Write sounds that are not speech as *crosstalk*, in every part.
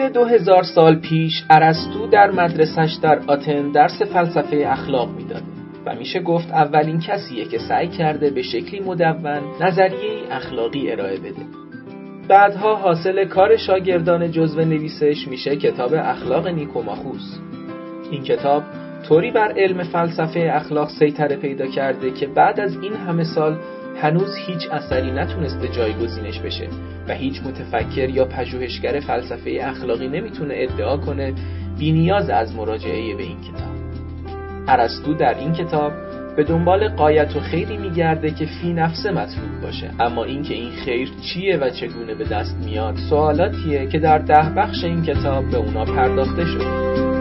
حدود دو هزار سال پیش ارسطو در مدرسش در آتن درس فلسفه اخلاق می‌داد و میشه گفت اولین کسیه که سعی کرده به شکلی مدون نظریه اخلاقی ارائه بده. بعدها حاصل کار شاگردان جزو نویسش میشه کتاب اخلاق نیکوماخوس. این کتاب طوری بر علم فلسفه اخلاق سیطره پیدا کرده که بعد از این همه سال هنوز هیچ اثری نتونسته جایگزینش بشه و هیچ متفکر یا پژوهشگر فلسفه اخلاقی نمی‌تونه ادعا کنه بینیاز از مراجعه به این کتاب. ارسطو در این کتاب به دنبال قایت و خیری میگرده که فی نفسه مطلوب باشه. اما اینکه این خیر چیه و چگونه به دست میاد سوالاتیه که در ده بخش این کتاب به اونا پرداخته شده.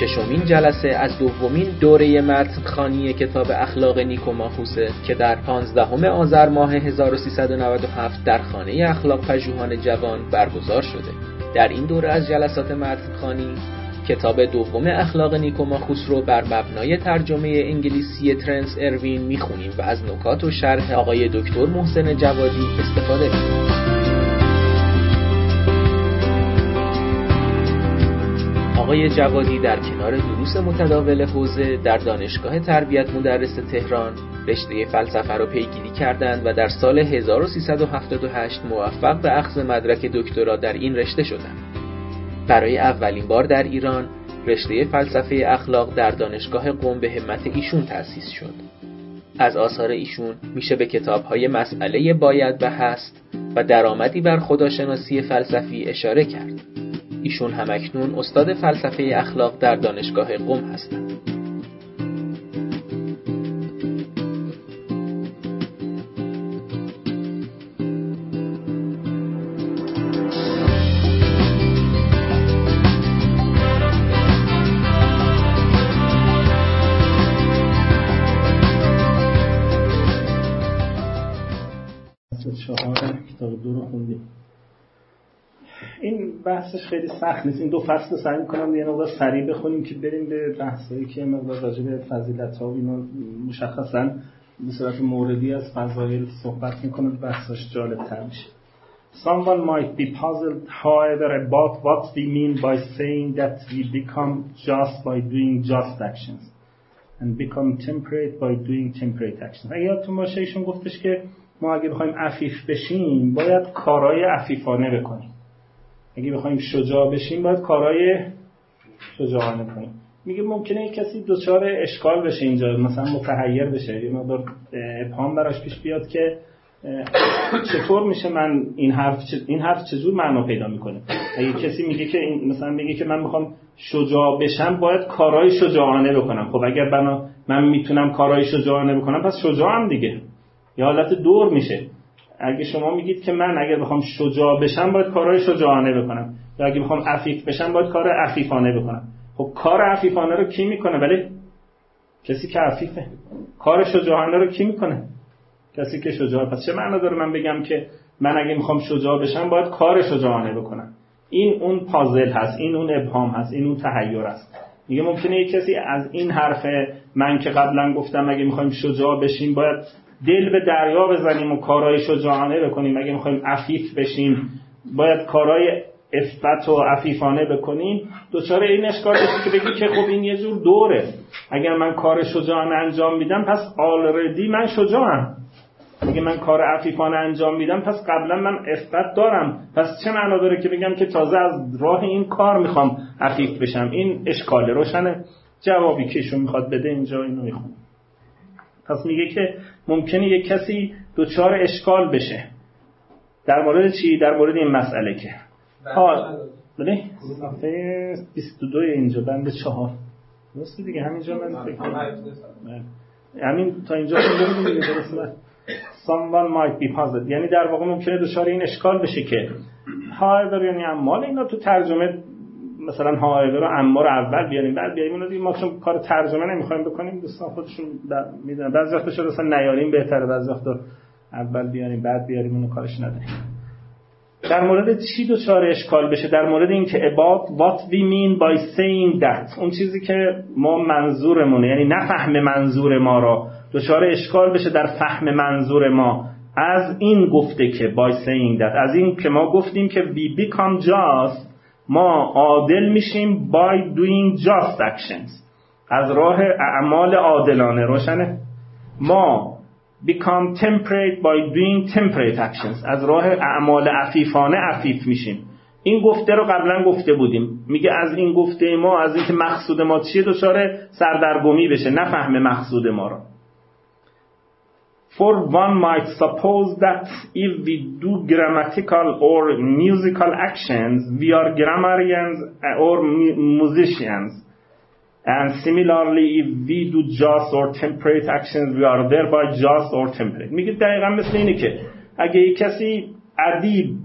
ششمین جلسه از دومین دوره متنخانی کتاب اخلاق نیکوماخوسه که در 15 آذر ماه 1397 در خانه اخلاق پژوهان جوان برگزار شده. در این دوره از جلسات متنخانی کتاب دوم اخلاق نیکوماخوس رو بر مبنای ترجمه انگلیسی ترنس اروین می‌خونیم و از نکات و شرح آقای دکتر محسن جوادی استفاده می‌کنیم. آقای جوادی در کنار دروس متداول حوزه در دانشگاه تربیت مدرس تهران رشته فلسفه را پیگیری کردند و در سال 1378 موفق به اخذ مدرک دکترا در این رشته شدند. برای اولین بار در ایران رشته فلسفه اخلاق در دانشگاه قم به همت ایشون تأسیس شد. از آثار ایشون میشه به کتابهای مسئله باید و هست و درآمدی بر خداشناسی فلسفی اشاره کرد. ایشون همکنون استاد فلسفه اخلاق در دانشگاه قم هستند. بحثش خیلی سخت نیست این دو فصل سعی می‌کنم یه مقدار سریع بخونیم که بریم به بحثایی که مقدار راجع به فضیلت اینا مشخصا به صورت موردی از فضایل صحبت می‌کنه بحثش جالب تر میشه Someone might be puzzled, however, about what we mean by saying that we become just by doing just actions and become temperate by doing temperate actions. اگه یادتون باشه ایشون گفتش که ما اگه بخوایم عفیف بشیم باید کارهای عفیفانه بکنیم. اگه بخوایم شجاع بشیم باید کارهای شجاعانه کنیم. میگه ممکنه یک کسی دچار اشکال بشه اینجا مثلا متحیر بشه. یه مقدار ابهام براش پیش بیاد که چطور میشه من این حرف این حرف چجور معنا پیدا می‌کنه؟ اگه کسی میگه که این مثلا میگه که من می‌خوام شجاع بشم باید کارهای شجاعانه بکنم. خب اگر بنا من می‌تونم کارهای شجاعانه بکنم پس شجاعم دیگه. یا حالت دور میشه. اگه شما میگید که من اگر بخوام شجاع بشم باید کارهای شجاعانه بکنم. یا اگه بخوام عفیف بشم باید کار عفیفانه بکنم. خب کار عفیفانه رو کی می‌کنه؟ ولی کسی که عفیفه. کار شجاعانه رو کی می‌کنه؟ کسی که شجاع. پس چه معنا داره من بگم که من اگه می‌خوام شجاع بشم باید کار شجاعانه بکنم؟ این اون پازل هست این اون ابهام هست این اون تحیر هست میگه ممکنه یک کسی از این حرف من که قبلا گفتم اگه می‌خوایم شجاع بشیم باید دل به دریا بزنیم و کارهای شجاعانه بکنیم. اگه می‌خوایم عفیف بشیم باید کارهای اثبت و عفیفانه بکنیم. دوچاره این اشکال که بگی که خب این یه جور دوره. اگر من کار شجاعانه انجام میدم پس آلردی من شجاعم. اگه من کار عفیفانه انجام میدم پس قبلا من اثبات دارم. پس چه معنا داره که بگم که تازه از راه این کار می‌خوام عفیف بشم؟ این اشکاله روشنه. جوابی که ایشون می‌خواد بده اینجا اینو می‌خوام پس میگه که ممکنه یک کسی دچار اشکال بشه. در مورد چی؟ در مورد این مسئله که. ها بله؟ صفحه 22 اینجا بند 4 درست دیگه همینجا من فکر همین تا اینجا دیگه درست. Someone might be puzzled. یعنی در واقع ممکنه دچار این اشکال بشه که. however یعنی اما اینا تو ترجمه مثلا هایوه رو اما رو اول بیاریم بعد بیاریم. دیگه ما چون کار ترجمه نمی‌خوایم بکنیم دوستان خودشون می‌دونن. بعضی وقتا شده مثلا نیاریم بهتره بعضی وقتا اول بیاریم بعد بیاریم اونو کارش نداریم. در مورد چی دچار اشکال بشه؟ در مورد اینکه about what we mean by saying that. اون چیزی که ما منظورمونه یعنی نفهم منظور ما را. دچار اشکال بشه در فهم منظور ما. از این گفته که by saying that از این که ما گفتیم که we become just ما عادل میشیم by doing just actions. از راه اعمال عادلانه روشنه. ما become temperate by doing temperate actions. از راه اعمال عفیفانه عفیف میشیم. این گفته رو قبلا گفته بودیم. میگه از این گفته ما از اینکه مقصود ما چیه؟ دچار سردرگمی بشه. نفهم مقصود ما رو. For one might suppose that if we do grammatical or musical actions, we are grammarians or musicians. And similarly, if we do just or temperate actions, we are thereby just or temperate. میگه دقیقا مثل اینه که اگه یک کسی ادیب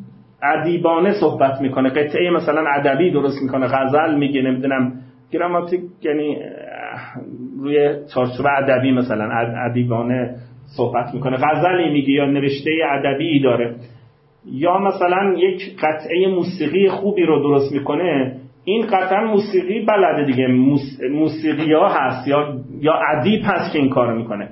ادیبانه صحبت می‌کنه قطعه مثلا ادبی درست می‌کنه غزل میگه نمی‌دونم گراماتیک یعنی روی چارچوب ادبی مثلا ادیبانه صحبت می‌کنه. غزلی میگه یا نوشته ادبی داره. یا مثلا یک قطعه موسیقی خوبی رو درست می‌کنه این قطعا موسیقی بلده دیگه. موسیقی ها هست یا یا ادیب هست که این کارو می‌کنه.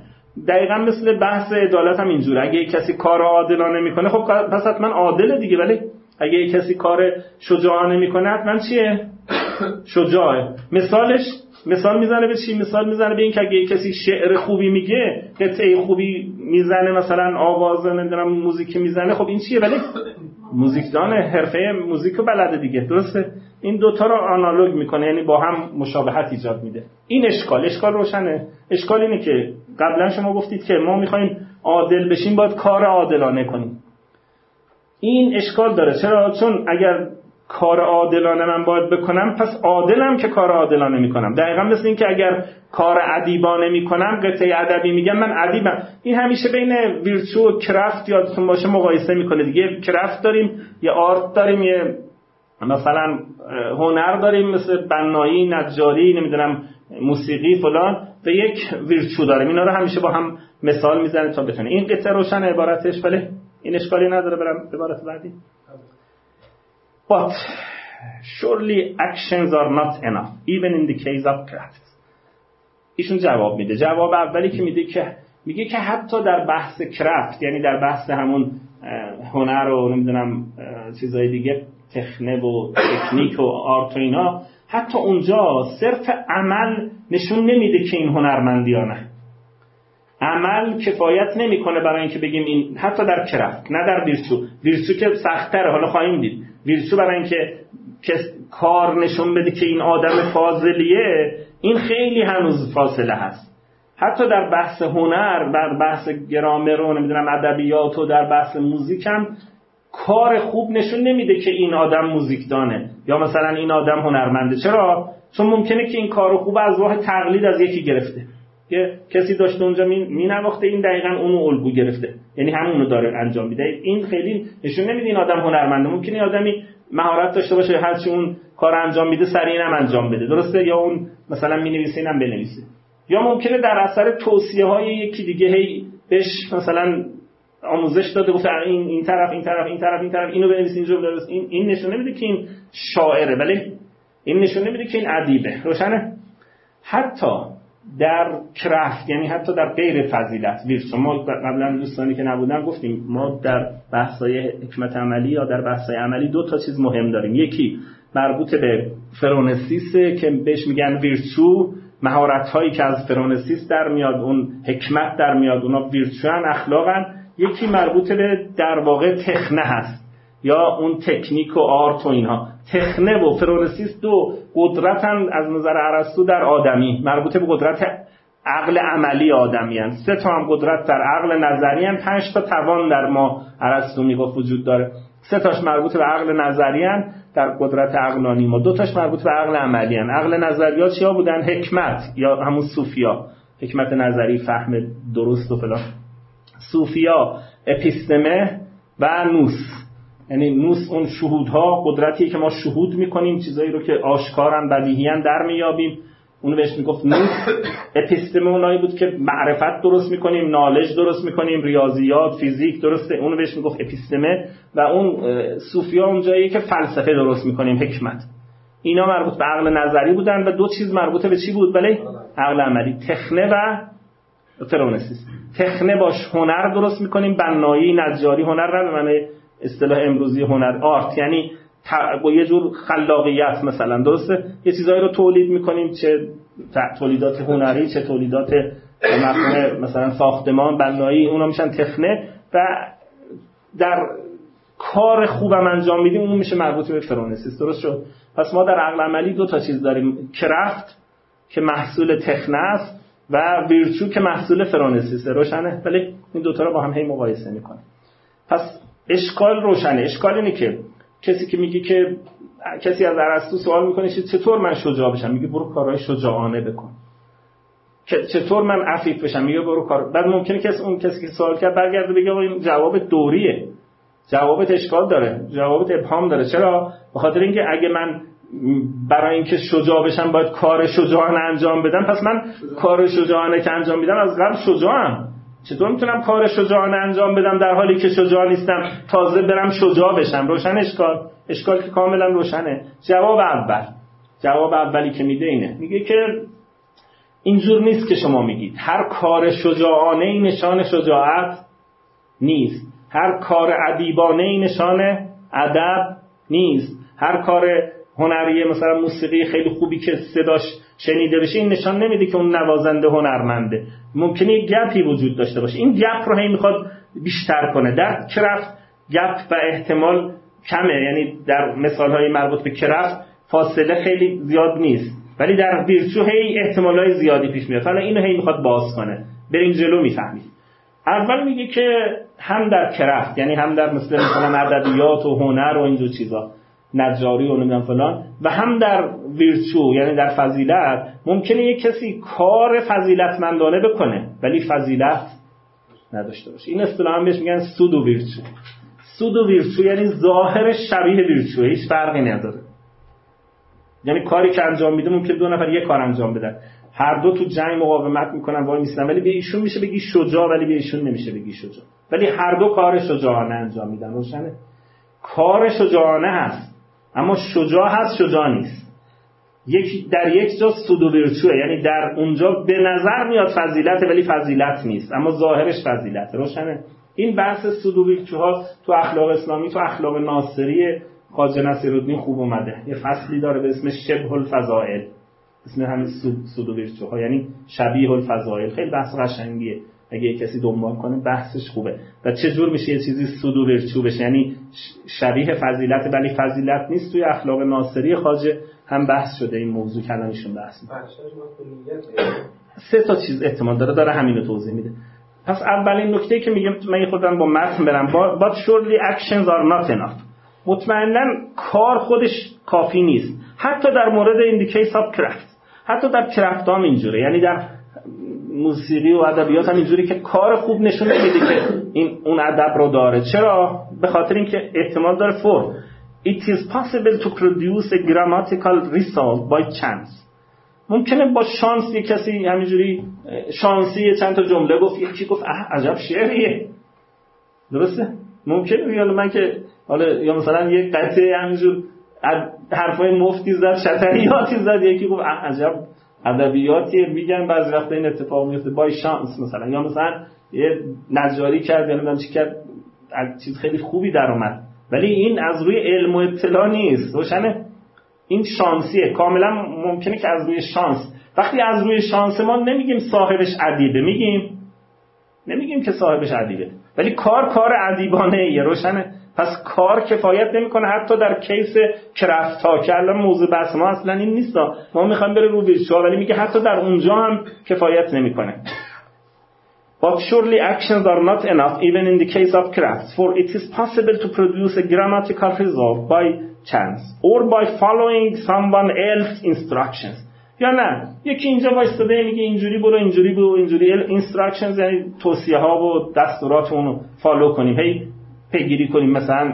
دقیقا مثل بحث عدالت هم اینجوره. اگه کسی کار عادلانه می‌کنه خب پس حتما عادله دیگه. ولی اگه کسی کار شجاعانه می‌کنه حتما چیه؟ *coughs* شجاعه. مثالش مثال می‌زنه به چی؟ مثال می‌زنه به این که اگه کسی شعر خوبی میگه قطعه خوبی می‌زنه مثلا آواز نمی‌دونم موزیک می‌زنه خب این چیه؟ ولی موزیکدان حرفه موزیک بلده دیگه درسته؟ این دوتا رو آنالوگ می‌کنه یعنی با هم مشابهت ایجاد میده. این اشکال اشکال روشنه. اشکال اینه که قبلا شما گفتید که ما می‌خوایم عادل بشیم باید کار عادلانه کنیم. این اشکال داره. چرا؟ چون اگر کار عادلانه من باید بکنم پس عادلم که کار عادلانه می‌کنم. دقیقا مثل این که اگر کار ادیبانه می‌کنم قطعه ادبی میگم من ادیبم. این همیشه بین ویرچو و کرافت یادتون باشه مقایسه می‌کنه دیگه. کرافت داریم یه آرت داریم یه مثلا هنر داریم مثل بنایی نجاری نمی‌دونم موسیقی فلان. و یک ویرچو داریم. اینا رو همیشه با هم مثال می‌زنه تا بتونه. این قطعه روشن عبارتش ولی این اشکالی نداره برم عبارت بعدی. But surely actions are not enough even in the case of craft ایشون جواب میده. جواب اولی که میده که میگه که حتی در بحث کرافت یعنی در بحث همون هنر و نمی‌دونم چیزهای دیگه تخنه و تکنیک و آرت و اینا حتی اونجا صرف عمل نشون نمیده که این هنرمندیانه عمل کفایت نمی‌کنه برای اینکه بگیم این حتی در کرفت نه در ویرچو ویرچو که سختره حالا خواهیم دید. ویرچو برای اینکه کار نشون بده که این آدم فاضلیه این خیلی هنوز فاصله هست. حتی در بحث هنر در بحث گرامر و نمی‌دونم ادبیات و در بحث موزیک هم کار خوب نشون نمیده که این آدم موزیکدانه. یا مثلا این آدم هنرمنده. چرا؟ چون ممکنه که این کار خوب از راه تقلید از یکی گرفته. که کسی داشته اونجا می نواخته این دقیقا اونو الگو گرفته. یعنی همونو داره انجام میده. این خیلی نشون نمیده این آدم هنرمنده. ممکنه آدمی مهارت داشته باشه هرچی اون کار انجام میده سریع هم انجام بده. درسته؟ یا اون مثلا می‌نویسه اینم بنویسه. یا ممکنه در اثر توصیه های یکی دیگه هی بهش مثلا آموزش داده گفته این این طرف این طرف این طرف این طرف اینو بنویس اینجا بنویس. این این نشون نمیده که این شاعره. ولی این نشون نمیده که این ادیبه. روشنه؟ حتی در کرافت یعنی حتی در غیر فضیلت. ویرس ما قبلا دوستانی که نبودن گفتیم ما در بحثای حکمت عملی یا در بحثای عملی دو تا چیز مهم داریم. یکی مربوط به فرونسیسه که بهش میگن ویرچو مهارت هایی که از فرونسیس در میاد اون حکمت در میاد اونا ویرچوان اخلاقن یکی مربوط به در واقع تخنه هست یا اون تکنیک و آرت و اینها. تخنه و فرونسیس دو قدرتن از نظر عرستو در آدمی مربوط به قدرت عقل عملی آدمی هن. سه تا هم قدرت در عقل نظری هن. پنج تا توان در ما عرستو می‌گفت وجود داره سه تاش مربوط به عقل نظری هن. در قدرت عقلانی ما دو تاش مربوط به عقل عملی هن. عقل نظری ها چیا بودن حکمت یا همون صوفیا حکمت نظری فهم درست و فلان صوفیا اپیستمه و نوس یعنی نوس اون شهودها قدرتی که ما شهود می‌کنیم چیزایی رو که آشکارن بدیهیان در میابیم اونو بهش می‌گفت نوس اپیستمه اونایی بود که معرفت درست می‌کنیم نالج درست می‌کنیم ریاضیات فیزیک درسته. اونو بهش می‌گفت اپیستمه و اون صوفیا اونجایی که فلسفه درست می‌کنیم حکمت. اینا مربوط به عقل نظری بودن و دو چیز مربوطه به چی بود؟ بله عقل عملی. تخنه و فرونسیس تخنه باش هنر درست می‌کنیم بنایی نجاری هنر به معنی اصطلاح امروزی هنر آرت یعنی با یه جور خلاقیت مثلا درسته؟ یه چیزایی رو تولید می‌کنیم چه تولیدات هنری چه تولیدات مثلا ساختمان بنایی اونا میشن تخنه و در کار خوبم انجام میدیم اون میشه مربوط به فرونسیس درست شد؟ پس ما در عقل عملی دو تا چیز داریم کرفت که محصول تخنه است و ویرچو که محصول فرونسیسه روشنه؟ ولی این دوتا رو با هم هی مقایسه می‌کنه پس اشکال روشنه. اشکال اینه که کسی که میگه که کسی از ارسطو سوال می‌کنه چطور من شجاع بشم؟ میگه برو کارهای شجاعانه بکن. چطور من عفیف بشم؟ میگه برو کار بعد ممکنه کسی اون کسی که سوال کرد برگرده بگه این جواب دوریه. جوابت اشکال داره. جوابت ابهام داره. چرا؟ به خاطر اینکه اگه من برای اینکه شجاع بشم باید کار شجاعانه انجام بدم پس من کار شجاعانه که انجام میدم از قبل شجاعم. چطور می‌تونم کار شجاعانه انجام بدم در حالی که شجاع نیستم؟ تازه برم شجاع بشم. روشن اشکال. اشکال که کاملا روشنه. جواب اول. جواب اولی که میده اینه. میگه که اینجور نیست که شما میگید. هر کار شجاعانه ای نشان شجاعت نیست. هر کار ادیبانه ای نشان ادب نیست. هر کار هنری مثلا موسیقی خیلی خوبی که صداش شنیده بشه این نشان نمیده که اون نوازنده هنرمنده. ممکنه یک گپی وجود داشته باشه. این گپ رو هی می‌خواد بیشتر کنه. در کرفت گپ و احتمال کمه. یعنی در مثال های مربوط به کرفت فاصله خیلی زیاد نیست. ولی در ویرچو هی احتمال های زیادی پیش میاد. حالا اینو هی می‌خواد باز کنه. بریم جلو می‌فهمید اول میگه که هم در کرفت یعنی هم در مثل مثلا ادبیات و هنر و اینجور چیزا. نجاری و نمی‌دونم فلان. و هم در ویرچو یعنی در فضیلت ممکنه یک کسی کار فضیلتمندانه بکنه ولی فضیلت نداشته باشه. این اصطلاح هم بهش میگن سود و ویرچو. سود و ویرچو یعنی ظاهر شبیه ویرچو هیچ فرقی نداره. یعنی کاری که انجام میده ممکن دو نفر یک کار انجام بدن. هر دو تو جنگ مقاومت می‌کنن وای میسن ولی به ایشون میشه بگی شجاع ولی به ایشون نمیشه بگی شجاع. ولی هر دو کار شجاعانه انجام میدن روشنه. کار شجاعانه هست. اما شجاع هست شجاع نیست. یک در یک جا سود و یعنی در اونجا به نظر میاد فضیلت ولی فضیلت نیست اما ظاهرش فضیلت روشنه. این بحث سود و ها تو اخلاق اسلامی تو اخلاق ناصری خواجه نصیرالدین خوب اومده. یه فصلی داره به اسم شبه الفضائل. اسم همین سود و ها یعنی شبیه الفضائل. خیلی بحث قشنگیه. اگه یه کسی دنبال کنه بحثش خوبه. و چه جور میشه یه چیزی سود و ورچو بشه؟ یعنی شبیه فضیلت ولی فضیلت نیست توی اخلاق ناصری خاجه هم بحث شده. این موضوع کلامشون بحث سه تا چیز احتمال داره داره همینو توضیح میده. پس اولین نکته که میگم من خودم با متن برم. با surely actions are not enough. مطمئنا کار خودش کافی نیست. حتی در مورد این case of craft حتی در craft هم اینجوره. یعنی در موسیقی و ادبیات هم اینجوری که کار خوب نشون نمیده که این اون ادب رو داره. چرا؟ به خاطر اینکه احتمال داره for it is possible to produce a grammatical result by chance. ممکنه با شانس یه کسی همینجوری شانسی چند تا جمله گفت یکی گفت؟ اه عجب شعریه. درسته؟ ممکنه یا من که حالا یا مثلا یه قطعه همینجور حرفای مفتی زد شتریاتی زد یکی گفت عجب. ادبیاتی میگن بعضی وقت این اتفاق میفته با شانس مثلا. یا مثلا یه نجاری کرد یا نمی‌دونم چی کرد چیز خیلی خوبی در اومد. ولی این از روی علم و اطلاع نیست. روشنه. این شانسیه. کاملا ممکنه که از روی شانس. وقتی از روی شانس ما نمیگیم صاحبش ادیبه. میگیم. نمیگیم که صاحبش ادیبه. ولی کار کار ادیبانه ایه روشنه. پس کار کفایت نمی‌کنه. حتی در کیس کرفت ها که الان موضوع بحث ما اصلا این نیست. ما می‌خوایم بره رو ویرچوال ولی میگه حتی در اونجا هم کفایت نمی‌کنه. But surely actions are not enough even in the case of crafts, for it is possible to produce a grammatical result by chance or by following someone else's instructions. یا نه یکی اینجا وایستاده میگه اینجوری برو اینجوری برو اینجوری. Instructions یعنی توصیه ها و دستورات اونو follow کنیم هی پیگیری کنیم. مثلا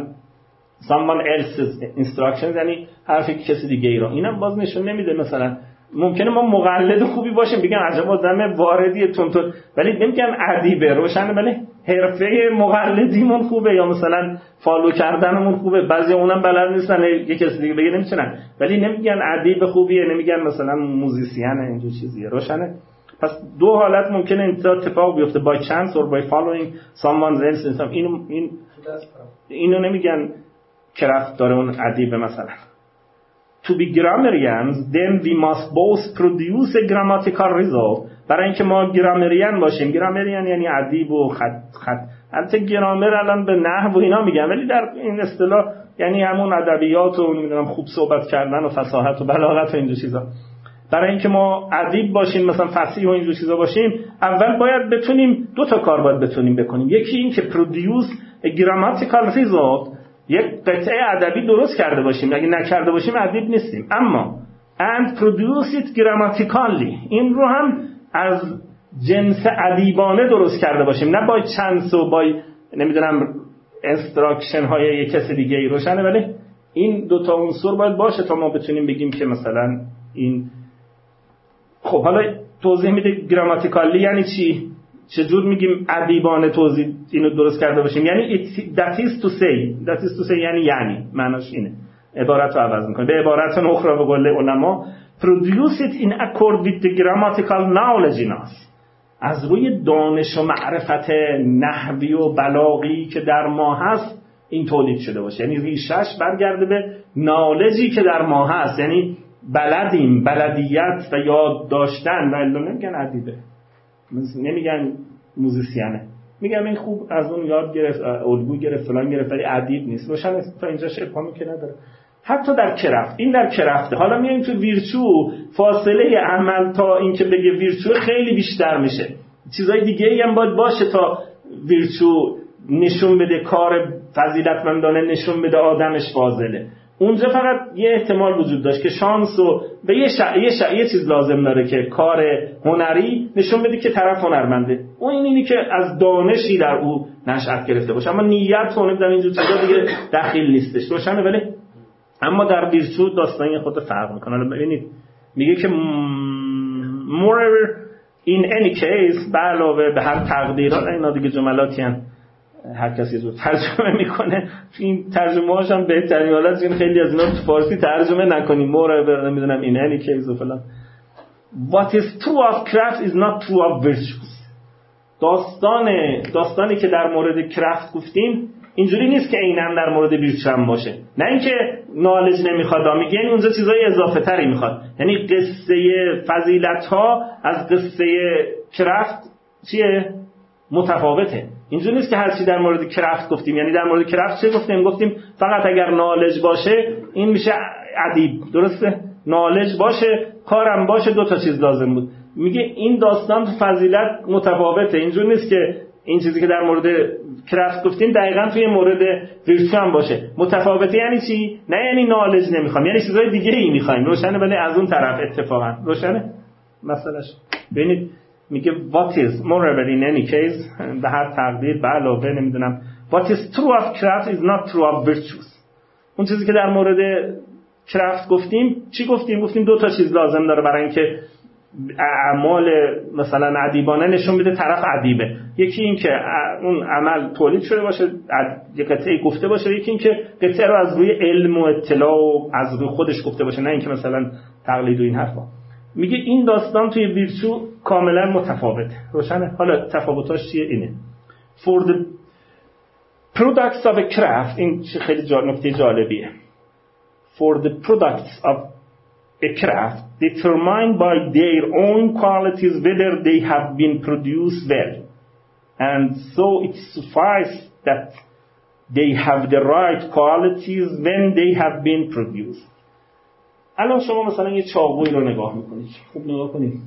someone else's instructions یعنی حرفی که کسی دیگه ای را. اینم باز نشون نمیده مثلا. ممکنه ما مقلد خوبی باشیم بگن عجب آدم واردی تون ولی نمیگن ادیبه روشن ولی حرفه مقلدیمون خوبه یا مثلا follow کردنمون خوبه. بعضی اونم بلد نیستن یه کسی دیگه بگه نمی‌تونن. ولی نمیگن ادیب خوبیه نمیگن مثلا musician اینجور چیزیه. روشنه. پس دو حالت ممکنه این اتفاق بیفته. By chance or by following someone else اینو این اینو نمیگن کرفت داره اون ادیب مثلا. To be grammarians then we must both produce a grammatical result. برای اینکه ما گرامریان باشیم. گرامریان یعنی ادیب و خط خط البته گرامر الان به نحو و اینا میگن. ولی در این اصطلاح یعنی همون ادبیات و نمی‌دونم خوب صحبت کردن و فصاحت و بلاغت و اینجور چیزا. برای اینکه ما ادیب باشیم مثلا فصیح و اینجور چیزا باشیم اول باید بتونیم دو تا کار باید بتونیم بکنیم. یکی این که produce grammatical result یک قطعه ادبی درست کرده باشیم. اگه نکرده باشیم ادیب نیستیم. اما and produce it grammatically. این رو هم از جنس ادیبانه درست کرده باشیم. نه با chance و با نمی‌دونم instruction های یک کس دیگه ای روشنه ولی این دوتا عنصر باید باشه تا ما بتونیم بگیم که مثلا این خب حالا توضیح میده گراماتیکالی یعنی چی؟ چجور میگیم ادیبانه توضیح اینو درست کرده باشیم؟ یعنی that is to say. That is to say یعنی یعنی معناش اینه. عبارت رو عوض می‌کنه به عبارت اخرى به قول علما produce it in accord with the grammatical knowledge in us. از روی دانش و معرفت نحوی و بلاغی که در ما هست این تولید شده باشه. یعنی ریشش برگرده به نالجی که در ما هست. یعنی بلدیم بلدیت و یاد داشتن. و نمیگن ادیبه نمیگن موزیسیانه میگم این خوب از اون یاد گرفت الگو گرفت فلان گرفت ولی ادیب نیست. روشن تا اینجا ابهامی که نداره. حتی در کرفت. این در کرفته. حالا میایم تو ویرچو. فاصله عمل تا اینکه بگه ویرچو خیلی بیشتر میشه. چیزای دیگه هم باید باشه تا ویرچو نشون بده کار فضیلتمندانه نشون بده آدمش فاضله. اونجا فقط یه احتمال وجود داشت که شانس و به یه, یه, یه چیز لازم داره که کار هنری نشون بده که طرف هنرمنده. اون این اینی که از دانشی در او نشأت گرفته باشه. اما نیت و در اینجور چیزا دیگه دخیل نیستش. روشنه ولی اما در ویرچو داستانی خود فرق می‌کنه. ببینید. میگه که moreover in any case به علاوه به هر تقدیرات اینا دیگه جملاتی هم هر کسی رو ترجمه می‌کنه. این ترجمه هاش هم بهترین. حالت این خیلی از اینا تو فارسی ترجمه نکنیم moreover نمی‌دونم in any case و فلان. What is true of craft is not true of virtues. داستان داستانی که در مورد کرفت گفتیم اینجوری نیست که عینا در مورد بیرچم باشه. نه اینکه نالج نمی‌خواد. میگه یعنی اونجا چیزای اضافه تری می‌خواد. یعنی قصه فضیلت ها از قصه کرفت چیه؟ متفاوته. اینجوری نیست که هر چی در مورد کرفت گفتیم. یعنی در مورد کرفت چه گفتیم؟ گفتیم فقط اگر نالج باشه این میشه ادیب. درسته؟ نالج باشه کارم باشه دو تا چیز لازم بود. میگه این داستان فضیلت متفاوته. اینجوری نیست که این چیزی که در مورد کرفت گفتیم دقیقا توی مورد ویرتو هم باشه. متفاوته یعنی چی؟ نه یعنی نالج نمی‌خوام. یعنی چیزای دیگه ای می‌خوایم. روشنه ولی از اون طرف اتفاقا. روشنه؟ مثلاش ببینید میگه what is moreover in any case به هر تقدیر به علاوه نمی‌دونم. What is true of craft is not true of virtues. اون چیزی که در مورد کرفت گفتیم چی گفتیم؟ گفتیم دو تا چیز لازم داره برای اینکه اعمال مثلا ادیبانه نشون میده طرف ادیبه. یکی این که اون عمل تولید شده باشه یه قطعه گفته باشه. یکی این که قطعه رو از روی علم و اطلاع و از روی خودش گفته باشه نه اینکه مثلا تقلید و این حرفا. میگه این داستان توی ویرچو کاملا متفاوته روشنه حالا تفاوتاش چیه اینه for the products of a craft این خیلی نکته جالبیه for the products of a craft determined by their own qualities whether they have been produced well. And so it suffices that they have the right qualities when they have been produced. الان شما مثلا یه چاقوی رو نگاه می‌کنید. خوب نگاه کنید.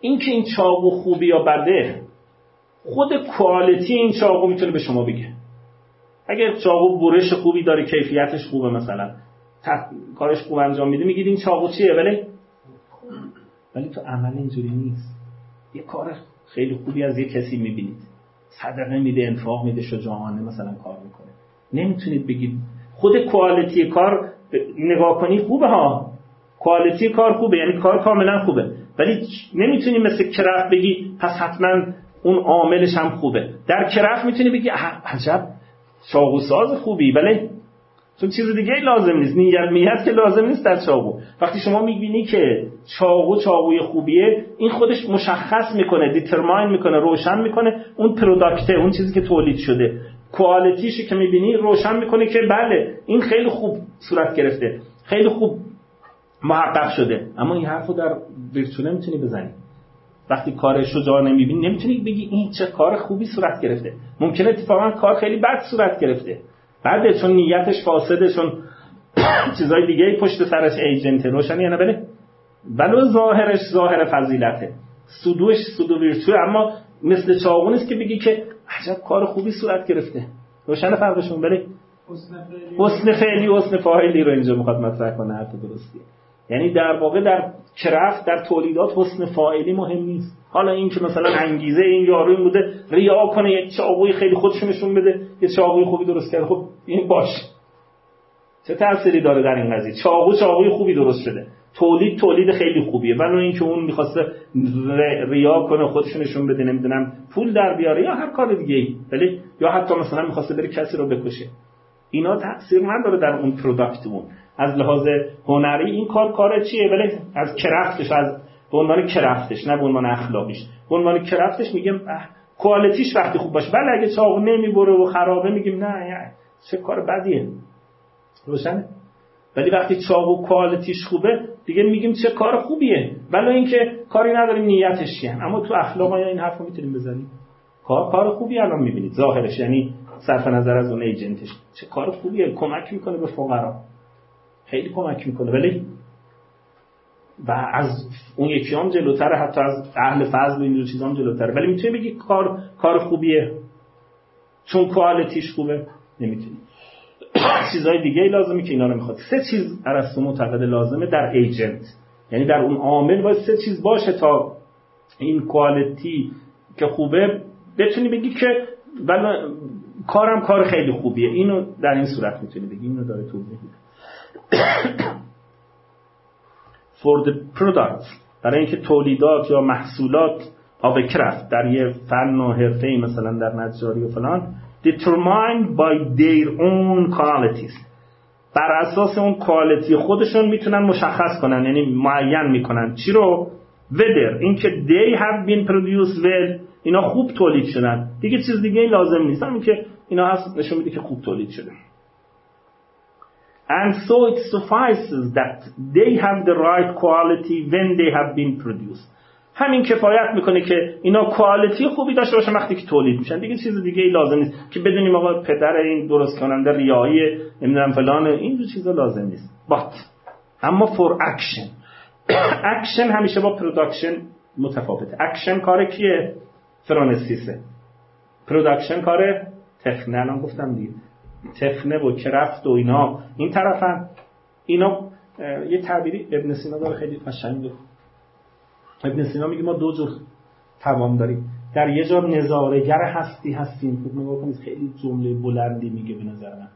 این که این چاقو خوبی یا بده خود کوالیتی این چاقو می‌تونه به شما بگه. اگر چاقو برش خوبی داره کیفیتش خوبه مثلا کارش خوب انجام میده میگید این چاقو چیه؟ ولی ولی تو عمل اینجوری نیست. یه کار خیلی خوبی از یه کسی می‌بینید. صدقه میده انفاق میده شجاعانه مثلا کار می‌کنه. نمی‌تونید بگید خود کوالیتی کار نگاه کنی خوبه ها. کوالیتی کار خوبه یعنی کار کاملا خوبه. ولی نمی‌تونی مثل کرفت بگی پس حتما اون عاملش هم خوبه. در کرفت می‌تونی بگی عجب چاقو ساز خوبی. ولی چون چیز دیگه لازم نیست. نیت میت که لازم نیست در چاقو. وقتی شما می‌بینی که چاقو چاقوی خوبیه این خودش مشخص می‌کنه دیترماین می‌کنه روشن می‌کنه اون پروداکته اون چیزی که تولید شده. کوالیتیشو که می‌بینی روشن می‌کنه که بله این خیلی خوب صورت گرفته. خیلی خوب محقق شده. اما این حرفو در ویرچو نمی‌تونی بزنی. وقتی کار شجاع نمی‌بینی نمی‌تونی بگی این چه کار خوبی صورت گرفته. ممکنه اتفاقا کار خیلی بد صورت گرفته. بعده چون نیتش فاسده چون *coughs* چیزای دیگه پشت سرش ایجنت روشن یا بله. ولو ظاهرش ظاهر فضیلته. سودوش سودو ویرتو اما مثل چاقو نیست که بگی که عجب کار خوبی صورت گرفته. روشن فرقشون بله. حسن فعلی. حسن فاعلی رو اینجا می‌خواد مطرح کنه حرف درستیه یعنی در واقع در کرفت در تولیدات حسن فاعلی مهم نیست. حالا این که مثلا انگیزه این یارو این بوده ریا کنه یک چاقوی خیلی خودش نشون بده یه چاقوی خوبی درست کرده. خب این باش. چه تأثیری داره در این قضیه؟ چاقو چاقوی خوبی درست شده. تولید تولید خیلی خوبیه. ولی اینکه اون می‌خواسته ریا کنه خودش نشون بده نمی‌دونم پول در بیاره یا هر کار دیگه ولی یا حتی مثلا می‌خواسته بره کسی رو بکشه. اینا تاثیر نداره در اون پروداکتمون از لحاظ هنری این کار کار چیه؟ ولی از کرفتش از به عنوان کرفتش نه به عنوان اخلاقیش. به عنوان کرفتش میگم کوالیتیش وقتی خوب باشه. ولی اگه چاقو نمی‌بره و خرابه میگیم نه چه کار بدیه. روشنه؟ ولی وقتی چاقو کوالیتیش خوبه دیگه میگیم چه کار خوبیه. ولی اینکه کاری نداریم نیتش چیه اما تو اخلاق یا این حرفو می‌تونیم بزنیم؟ کار کار خوبی الان می‌بینید. ظاهرش یعنی صرف نظر از اون ایجنتش. چه کار خوبیه؟ کمک می‌کنه به فقرا. خیلی کمک می‌کنه. ولی و از اون یکی هم جلوتر حتی از اهل فضل و چیزا هم جلوتره. ولی می‌تونی بگی کار کار خوبیه؟ چون کوالیتیش خوبه؟ نمی‌تونی. *coughs* چیزهای دیگه لازمه که اینا رو می‌خواد. سه چیز ارسطو معتقد لازمه در ایجنت. یعنی در اون عامل باید سه چیز باشه تا این کوالیتی که خوبه بتونی بگی که ولی کارم کار خیلی خوبیه. اینو در این صورت می‌تونی بگی. اینو داره توضیح میده. *coughs* For the products برای اینکه تولیدات یا محصولات craft در یه فن و حرفه مثلا در نجاری و فلان determined by their own qualities. بر اساس اون کوالیتی خودشون می‌تونن مشخص کنن یعنی معین می‌کنن. چی رو؟ ودر اینکه دی هاف بین پرودوس ول اینا خوب تولید شدن. دیگه چیز دیگه لازم نیست. همین که اینا هست نشون میده که خوب تولید شده. And so it suffices that they have the right quality when they have been produced. همین کفایت می‌کنه که اینا کوالیتی خوبی داشته باشن وقتی که تولید میشن. دیگه چیز دیگه ای لازم نیست که بدونیم آقا پدر این درست کننده ریایی نمی‌دونم فلان این دو چیزا لازم نیست. But اما for action. *coughs* Action همیشه با production متفاوته. اکشن کار کیه؟ فرونسیسه. production کار تخنه الان گفتم دیگه. تخنه و craft و اینا. این طرفن. اینا یه تعبیری ابن سینا داره خیلی قشنگه ابن سینا میگه ما دو جور توام داریم. در یه جا نظارگر هستی هستیم. خب نگاه کنید خیلی جمله بلندی میگه به نظر من.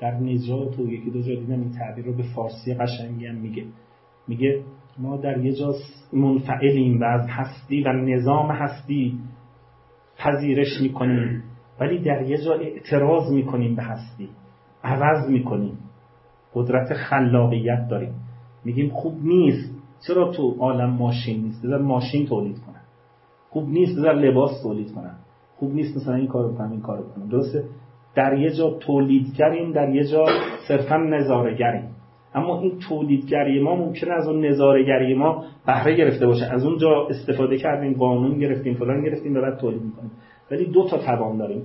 در نجات و یکی دو جا دیدم این تعبیر رو به فارسی قشنگی هم میگه. میگه ما در یه جا منفعلیم و از هستی و نظام هستی پذیرش می‌کنیم. ولی در یه جا اعتراض می‌کنیم به هستی. عوض می‌کنیم. قدرت خلاقیت داریم. میگیم خوب نیست. چرا تو عالم ماشین نیست؟ بذار ماشین تولید کنن. خوب نیست بذار لباس تولید کنن. خوب نیست مثلا این کارو کنم این کارو کنم درسته؟ در یه جا تولیدگریم در یه جا صرفا نظارگریم اما این تولیدگری ما ممکنه از اون نظارگری ما بهره گرفته باشه. از اون جا استفاده کردیم قانون گرفتیم فلان گرفتیم و بعد تولید می‌کنیم. ولی دو تا توان داریم.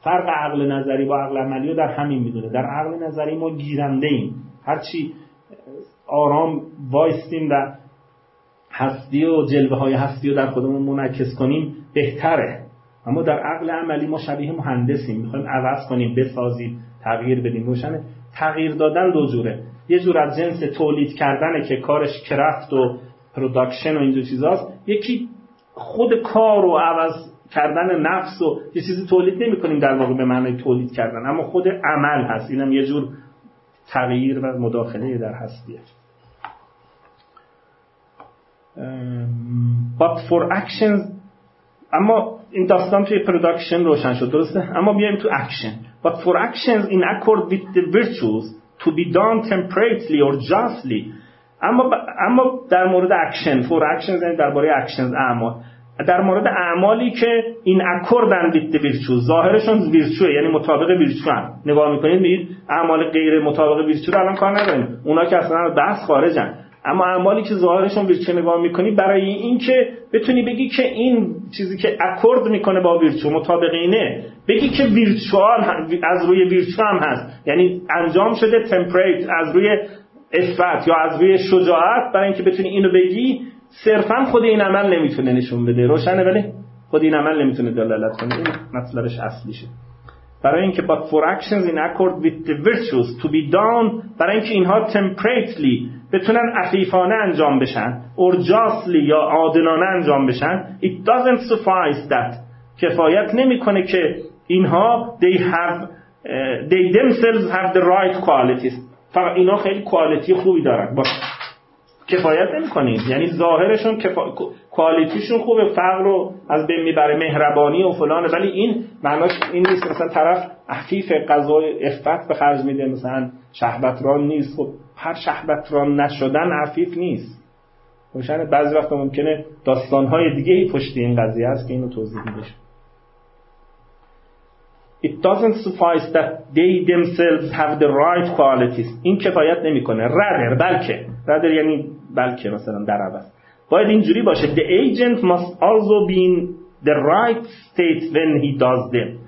فرق عقل نظری با عقل عملی رو در همین می‌دونه. در عقل نظری ما گیرنده ایم هرچی آرام وایستیم و هستی و جلوه های هستی رو در خودمون منعکس کنیم بهتره. اما در عقل عملی ما شبیه مهندسیم. می‌خوایم عوض کنیم بسازیم تغییر بدیم. روشنه. تغییر دادن دو جوره. یه جور از جنس تولید کردنه که کارش craft و production و اینجور چیزاست. یکی خود کار رو عوض کردن نفس و یه چیزی تولید نمی کنیم در واقع به معنای تولید کردن. اما خود عمل هست. اینم یه جور تغییر و مداخله در هستیه. but for actions اما این داستان توی production روشن شد درسته؟ اما بیایم تو action but for actions in accord with the virtues to be done temperately or justly اما اما در مورد action for action یعنی درباره اکشن اعمال. در مورد اعمالی که این accord with virtue ظاهرشون ویرچوه یعنی مطابق ویرچو هم نگاه می‌کنید میگید اعمال غیر مطابق ویرچو رو الان کار نداریم. اونا که اصلا بحث خارجن. اما اعمالی که ظاهرشون ویرچو نگاه می‌کنی برای اینکه بتونی بگی که این چیزی که اکورد می‌کنه با ویرچو مطابق اینه بگی که ویرچوال از روی ویرچو هم هست. یعنی انجام شده تمپریت از روی اثبات یا از روی شجاعت برای اینکه بتونی اینو بگی صرفا خود این عمل نمی‌تونه نشون بده. روشنه ولی خود این عمل نمی‌تونه دلالت کنه. این مطلبش اصلیشه. برای اینکه but for actions in accord with the virtues to be done برای اینکه اینها temperately بتونن عفیفانه انجام بشن justly یا عادلانه انجام بشن it doesn't suffice that. کفایت نمی‌کنه که اینها they have they themselves have the right qualities. فقط اینا خیلی کوالیتی خوبی دارن. با کفایت نمی‌کنید یعنی ظاهرشون کفا... کوالیتیشون خوبه فقر رو از بین می‌بره مهربانی و فلانه. ولی این معناش این نیست مثلا طرف عفیف غذای افت به خرج میده. مثلا شهبتران نیست. خب هر شهبتران نشدن عفیف نیست. روشن بعضی وقت ممکنه داستانهای دیگه ای پشت این قضیه هست که اینو توضیح میده It doesn't suffice that they themselves have the right qualities. این کفایت نمی‌کنه. Rather بلکه rather یعنی بلکه مثلا در عوض. باید اینجوری باشه. The agent must also be in the right state when he does them.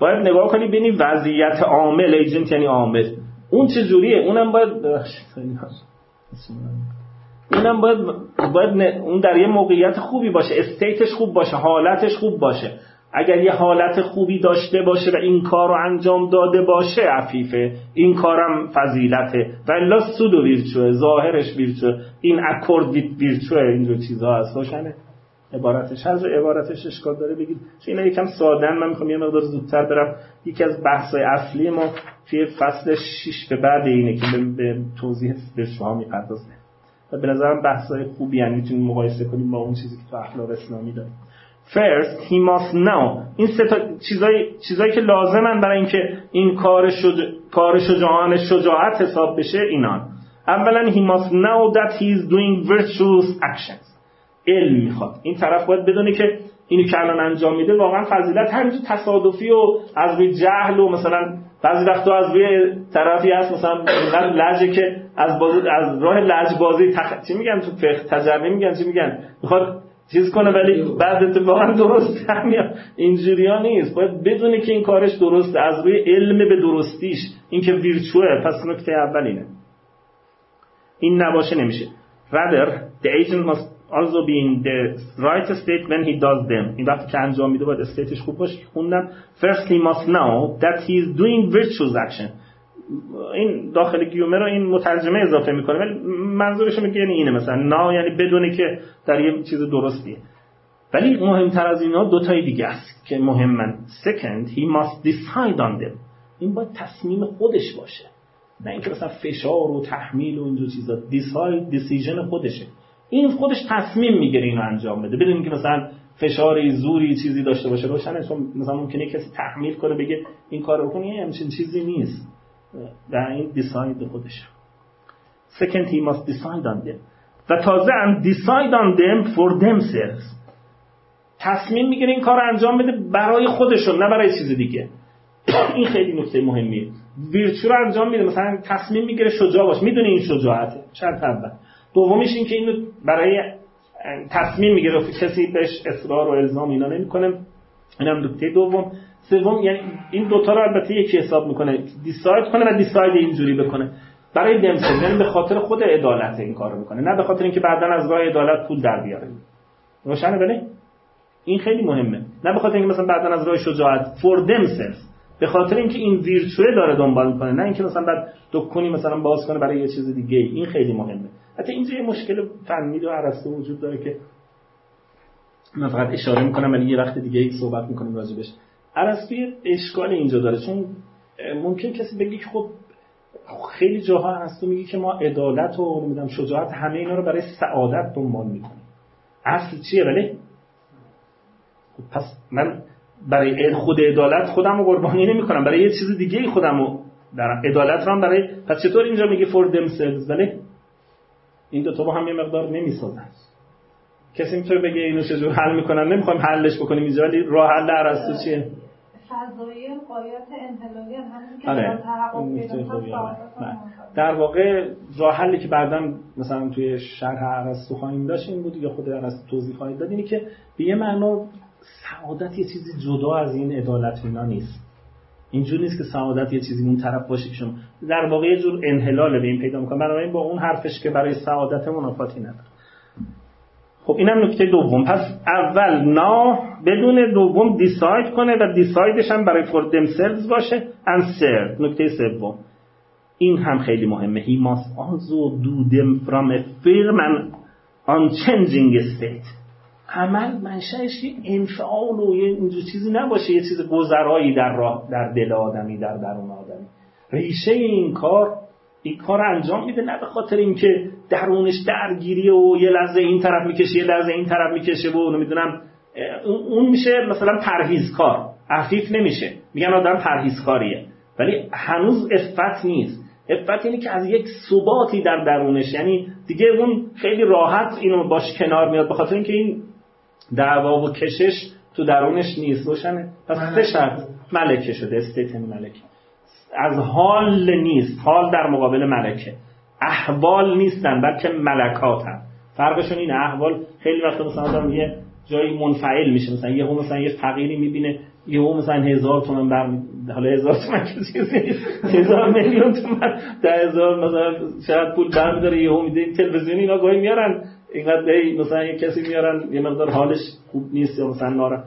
باید نگاه کنی ببینی وضعیت عامل. ایجنت یعنی عامل. اون چه جوریه؟ اونم باید اونم باید باید اون در یه موقعیت خوبی باشه. استیتش خوب باشه. حالتش خوب باشه. اگر یه حالت خوبی داشته باشه و این کار رو انجام داده باشه عفیفه. این کارم فضیلته. و الا و ویرچوه ظاهرش ویرچوه. این اکورد ویرچوه اینجور چیزها هست. روشنه. عبارتش. هر عبارتش اشکال داره بگید. اینا یکم سادن من می‌خوام یه مقدار زودتر برم. یکی از بحث‌های اصلی ما توی فصل 6 به بعد اینه که به توضیح به شما می‌پردازه. و به نظرم بحث‌های خوبی یعنی می‌تونیم مقایسه کنیم با اون چیزی که تو اخلاق اسلامی داریم. First he must know. این سه تا چیزایی چیزایی که لازمن برای اینکه این کار شج... کار شجاعان شجاعت حساب بشه اینان. اولا he must know that he is doing virtuous actions. علم می‌خواد. این طرف باید بدونه که اینو که الان انجام میده واقعا فضیلت همینجور تصادفی و از روی جهل و مثلا بعضی وقتا از روی طرفی هست مثلا لجه که از. از راه لج بازی تخ... چی میگن تو فقه؟ تجربه میگن چی میگن؟ می‌خواد چیز کنه ولی بعد اتفاقا درست هم اینجوری ها نیست. باید بدونه که این کارش درسته. از روی علم به درستیش. این که ویرچوه پس نکته اول اینه. این نباشه نمیشه. Rather the agent must also be in the right state when he does them. این وقتی که انجام میده باید استیتش خوب باشه خوندم first he must know that he is doing virtuous action. این داخل گیومه رو این مترجمه اضافه می‌کنه ولی منظورش میگه یعنی اینه مثلا نا یعنی بدونه که در یه چیز درستیه. ولی مهمتر از اینا دو تای دیگه است که مهمن. Second he must decide on them. این باید تصمیم خودش باشه. نه اینکه مثلا فشار و تحمیل و اینجور چیزا. Decide decision خودشه. این خودش تصمیم می‌گیره اینو انجام بده. بدون که مثلا فشاری زوری چیزی داشته باشه روشنه. چون مثلا ممکنه کسی تحمیل کنه بگه این کارو کنی همچین چیزی نیست. در این دیساید خودش. Second he must decide on them. و تازه هم decide on them for themselves. تصمیم می‌گیره این کار انجام بده برای خودشون نه برای چیز دیگه. *coughs* این خیلی نکته مهمیه. ویرچو رو انجام میده مثلا تصمیم می‌گیره شجاع باش می‌دونه این شجاعته. چند اول. دومیش این که اینو برای تصمیم می‌گیره کسی بهش اصرار و الزام اینا نمی‌کنه. اینم نکته دوم. سوم یعنی این دوتا رو البته یکی حساب می‌کنه دیساید کنه و دیساید اینجوری بکنه. برای دمسل یعنی به خاطر خود عدالت این کارو می‌کنه. نه به خاطر اینکه بعدا از راه عدالت پول در بیاره. روشنه بله؟ این خیلی مهمه. نه به خاطر اینکه مثلا بعدا از راه شجاعت. فور دمسلز به خاطر اینکه این ویرچوه داره دنبال می‌کنه نه اینکه مثلا بعد دکونی مثلا باز کنه برای یه چیز دیگه. این خیلی مهمه. حتی اینجا یه مشکل فنی و عرصه وجود داره که من فقط اشاره می‌کنم ولی یه وقت دیگه صحبت می‌کنیم راجبش. ارسطو اشکال اینجا داره چون ممکن کسی بگی که خب خیلی جاها هست میگه که ما عدالت و نمی‌دونم شجاعت همه اینا رو برای سعادت دنبال می‌کنیم. اصل چیه؟ ولی خب پس من برای خود عدالت خودم رو قربانی نمی کنم برای یه چیز دیگه خودم رو در عدالت رو برای پس چطور اینجا میگه فور دمسلز ولی این دو تا با هم یه مقدار نمی‌سازن. کسی می‌تونه بگه اینو چجور حل می‌کنن؟ نمی‌خوایم حلش بکنیم اینجا ولی راه حل ارسطو چیه؟ فضایی قایات انحلالی آره. بله. در واقع راه حلی که بعدا مثلا توی شرح ارسطو خواهیم داشت این بود یا خود ارسطو توضیح خواهید داد اینه که به یه معنا سعادت یه چیزی جدا از این عدالت اینا نیست اینجور نیست که سعادت یه چیزی اون طرف باشه که شما در واقع یه جور انحلال به این پیدا می‌کنه بنابراین با اون حرفش که برای سعادت منافاتی نداره خب اینم نکته دوم. پس اول نا بدون دوم دیساید کنه و دیسایدش هم برای فور دمسلز باشه. انسر نکته سوم. این هم خیلی مهمه. Must also do them from a firm and unchanging state. عمل منشأش یه انفعال و یه اینجور چیزی نباشه. یه چیز گذرایی در راه در دل آدمی در درون آدمی. ریشه این کار این کار انجام میده نه به خاطر اینکه درونش درگیری و یه لحظه این طرف می‌کشه یه لحظه این طرف می‌کشه و نمی‌دونم اون میشه مثلا پرهیزکار. عفیف نمیشه. میگن آدم پرهیزکاریه. ولی هنوز افت نیست. افت اینه که از یک ثباتی در درونش یعنی دیگه اون خیلی راحت اینو باش کنار میاد به خاطر اینکه این دعوا و کشش تو درونش نیست. روشنه. پس سه شرط. ملکه شده. استیت ملکه. از حال نیست. حال در مقابل ملکه. احوال نیستن بلکه ملکاتن. فرقشون این احوال خیلی وقت مثلا آدم یه جایی منفعل میشه. مثلا یه هم مثلا یه فقیری می‌بینه یه هم مثلا هزار تومن بر حالا هزار تومن چیزی هزار میلیون تومن. ده هزار مثلا شاید پول برمیداره یه هم میده تلویزیونی اینا گاهی میارن. اینقدر مثلا یه کسی میارن یه مقدار حالش خوب نیست یا مثلا ناره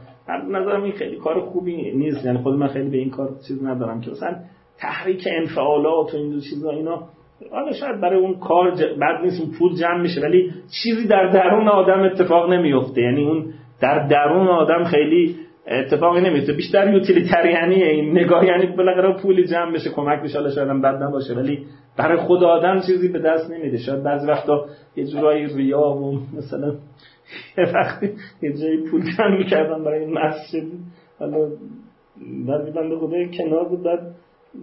نظرم این خیلی کار خوبی نیست. یعنی خود من خیلی به این کار چیز ندارم که مثلا تحریک انفعالات و این چیزا اینا. حالا شاید برای اون کار بد نیست اون پول جمع میشه ولی چیزی در درون آدم اتفاق نمیفته. یعنی اون در درون آدم خیلی اتفاقی نمیفته. بیشتر یوتیلیتریانیه این نگاه یعنی بالاخره پولی جمع بشه کمک بشه حالا شاید بد نباشه ولی برای خود آدم چیزی به دست نمیده. شاید بعضی وقتا یه جورایی ریا و مثلا یه وقتی یه جایی پول جمع می‌کردن برای این مسجد. حالا بعد بنده خدای کنار بود بعد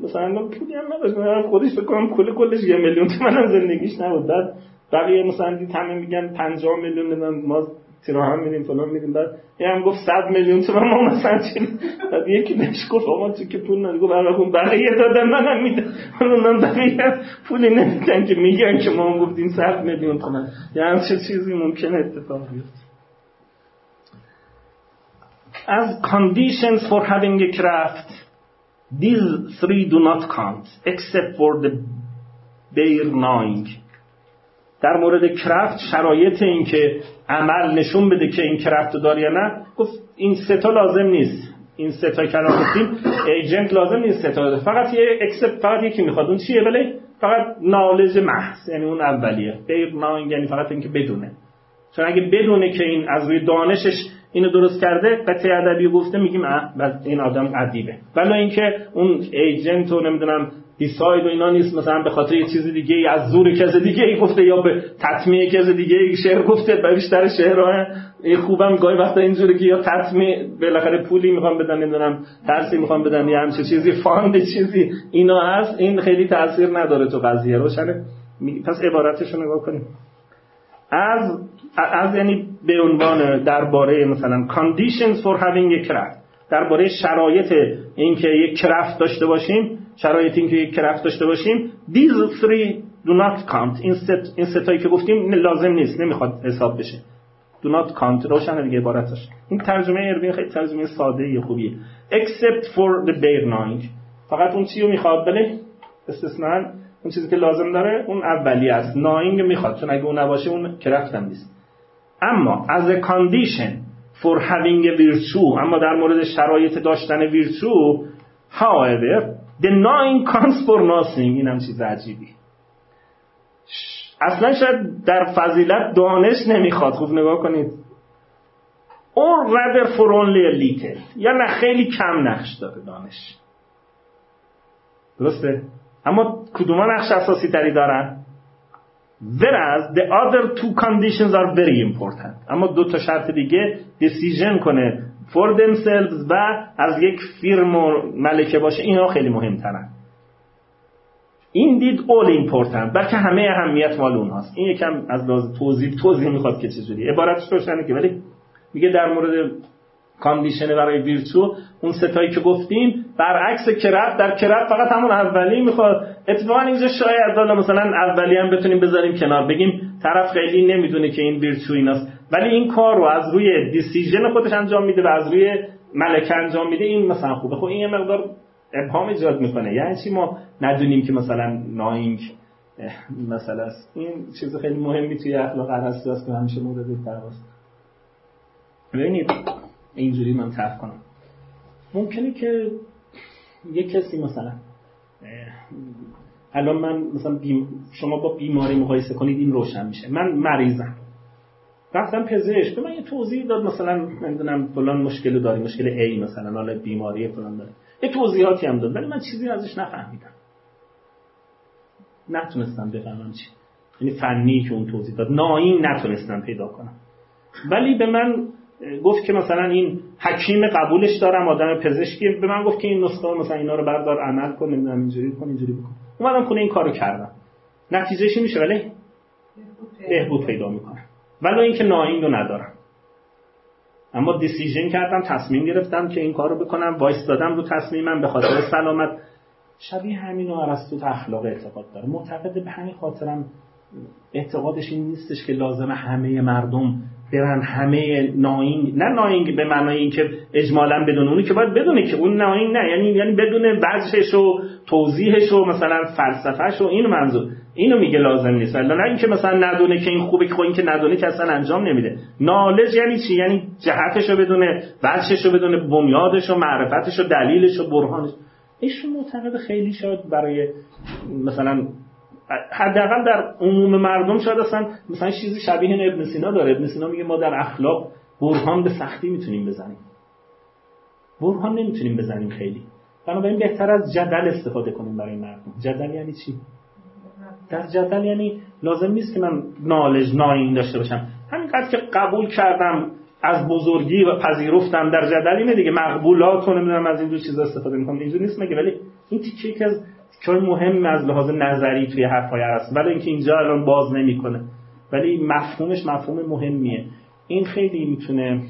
مثلا من پولی هم نداشت. خودش فکر کنم کل کلش یه میلیون تومن زندگیش نبود. بعد بقیه مثلا دید همه میگن 50 میلیون ما هم میریم فلان میریم. بعد یه هم گفت 100 میلیون تومن ما مثلا چی؟ بعد یکی بهش گفت آقا تو که پول نداری. گفت برای بقیه دادن منم میدم اونم بقیه پولی نمیدن که میگن که ما هم گفتیم 100 میلیون تومن. یه چه چیزی ممکنه اتفاق بیفته. As conditions for having a craft These three do not count except for the bare knowing در مورد craft شرایط این که عمل نشون بده که این craft داری یا نه گفت این ستا لازم نیست. این ستا که گفتیم agent لازم نیست ستا فقط یه except فقط یکی می‌خواد. اون چیه ولی فقط knowledge محض یعنی اون اولیه. bare knowing یعنی فقط اینکه بدونه. چون اگه بدونه که این از روی دانشش اینو درست کرده قطعه ادبی گفته میگیم این آدم ادیبه. ولی اینکه اون agent و نمی‌دونم decide و اینا نیست مثلا به خاطر یه چیز دیگه ای از زور کس دیگه ای گفته یا به تطمیع کس دیگه ای شعر گفته به بیشتر شعرها خوبم گاهی وقتا اینجوری که یا تطمیع بالاخره پولی می‌خوام بدن نمی‌دونم درسی می‌خوام بدن یا همچه چیزی fund چیزی اینا هست. این خیلی تاثیر نداره تو قضیه روشنه. پس عبارتش رو نگاه کنیم. as as یعنی به عنوان درباره مثلا conditions for having a craft. درباره شرایط اینکه یک کرفت داشته باشیم شرایط اینکه یک کرفت داشته باشیم these three do not count. این ست این ستایی که گفتیم لازم نیست نمی‌خواد حساب بشه. Do not count. روشن دیگه عبارتش این ترجمه اروین خیلی ترجمه ساده خوبیه. Except for the bare knowing فقط اون چی رو می‌خواد بله؟ استثنان اون چیزی که لازم داره اون اولی است. ناینگ می‌خواد. چون اگه اون نباشه اون کرفت هم نیست. اما condition for having a virtue اما در مورد شرایط داشتن however the nine comes for nothing. این هم چیز عجیبی. اصلا شاید در فضیلت دانش نمی‌خواد. خوب نگاه کنید. Or rather for only a little. یا نه خیلی کم نقش داره دانش. درسته؟ اما کدوم نقش اساسی تری دارن؟ Whereas the other two conditions are very important. اما دو تا شرط دیگه decision کنه for themselves و از یک firm و ملکه باشه اینا خیلی مهمترن. indeed all important بلکه همه اهمیت مال اونهاست. این یکم از لازم توضیح توضیح می‌خواد که چجوری عبارتش روشنه که ولی میگه در مورد condition برای ویرچو اون سه تایی که گفتیم برعکس craft در craft فقط همون اولی می‌خواد. اتفاقا اینجا شاید حالا مثلا اولی هم بتونیم بذاریم کنار. بگیم طرف خیلی نمی‌دونه که این ویرچو ایناست. ولی این کار رو از روی decision خودش انجام میده و از روی ملکه انجام میده. این مثلا خوبه. خب این یه مقدار ابهام ایجاد می‌کنه. یعنی چی ما ندونیم که مثلا ناینگ مثلا است. این چیز خیلی مهمی توی اخلاق است که همیشه مورد دعواست ببینید. اینجوری من طرح کنم. ممکنه که یه کسی مثلا الان من مثلا شما با بیماری مقایسه کنید این روشن میشه. من مریضم. رفتم پزشک به من یه توضیح داد مثلا نمی‌دونم فلان مشکل داری مشکل ای مثلا حالا بیماری فلان داره. یه توضیحاتی هم داد ولی من چیزی ازش نفهمیدم. نتونستم بفهمم چی. یعنی فنی که اون توضیح داد. ناین نتونستم پیدا کنم. ولی به من گفت که مثلا این حکیم قبولش دارم آدم پزشکی. به من گفت که این نسخه مثلا اینا رو بردار عمل کن نمی‌دونم اینجوری کن اینجوری بکن. اومدم خونه این کارو کردم. نتیجهش میشه ولی بهبود پیدا می‌کنه. ولی اینکه ناین رو ندارم. اما decision کردم تصمیم گرفتم که این کار رو بکنم. وایسادم رو تصمیمم به خاطر سلامت. شبیه همین ارسطو اخلاق اعتقاد داره معتقد به همین خاطرم اعتقادش این نیستش که لازم همه مردم برن همه knowing نه knowing به معنای اینکه اجمالا بدون اونی که باید بدونه که اون knowing نه. یعنی یعنی بدون وجهش و توضیحش و مثلا فلسفهش و این منظور. اینو میگه لازم نیست. نه اینکه مثلا ندونه که این خوبه که خب این که ندونه که اصلا انجام نمیده. نالج یعنی چی؟ یعنی جهتش رو بدونه رو بدونه بنیادش و معرفتش و دلیلش و برهانش. ایشون معتقد خیلی شاید برای مثلا حداقل در عموم مردم شاید اصلا مثلا چیزی شبیه ابن سینا داره. ابن سینا میگه ما در اخلاق برهان به سختی می‌تونیم بزنیم. برهان نمی‌تونیم بزنیم خیلی. بنابراین بهتر از جدل استفاده کنیم برای مردم. جدل یعنی چی؟ در جدل یعنی لازم نیست که من نالج ناین داشته باشم. همینقدر که قبول کردم از بزرگی و پذیرفتم در جدل اینه دیگه. مقبولات رو نمی‌دونم از این دو چیزا استفاده می‌کنم. اینجوری نیست مگه؟ ولی این تیکه از چون مهم از لحاظ نظری توی حرفای هست ولی اینکه اینجا الان باز نمی‌کنه. ولی مفهومش مفهوم مهمیه. این خیلی می‌تونه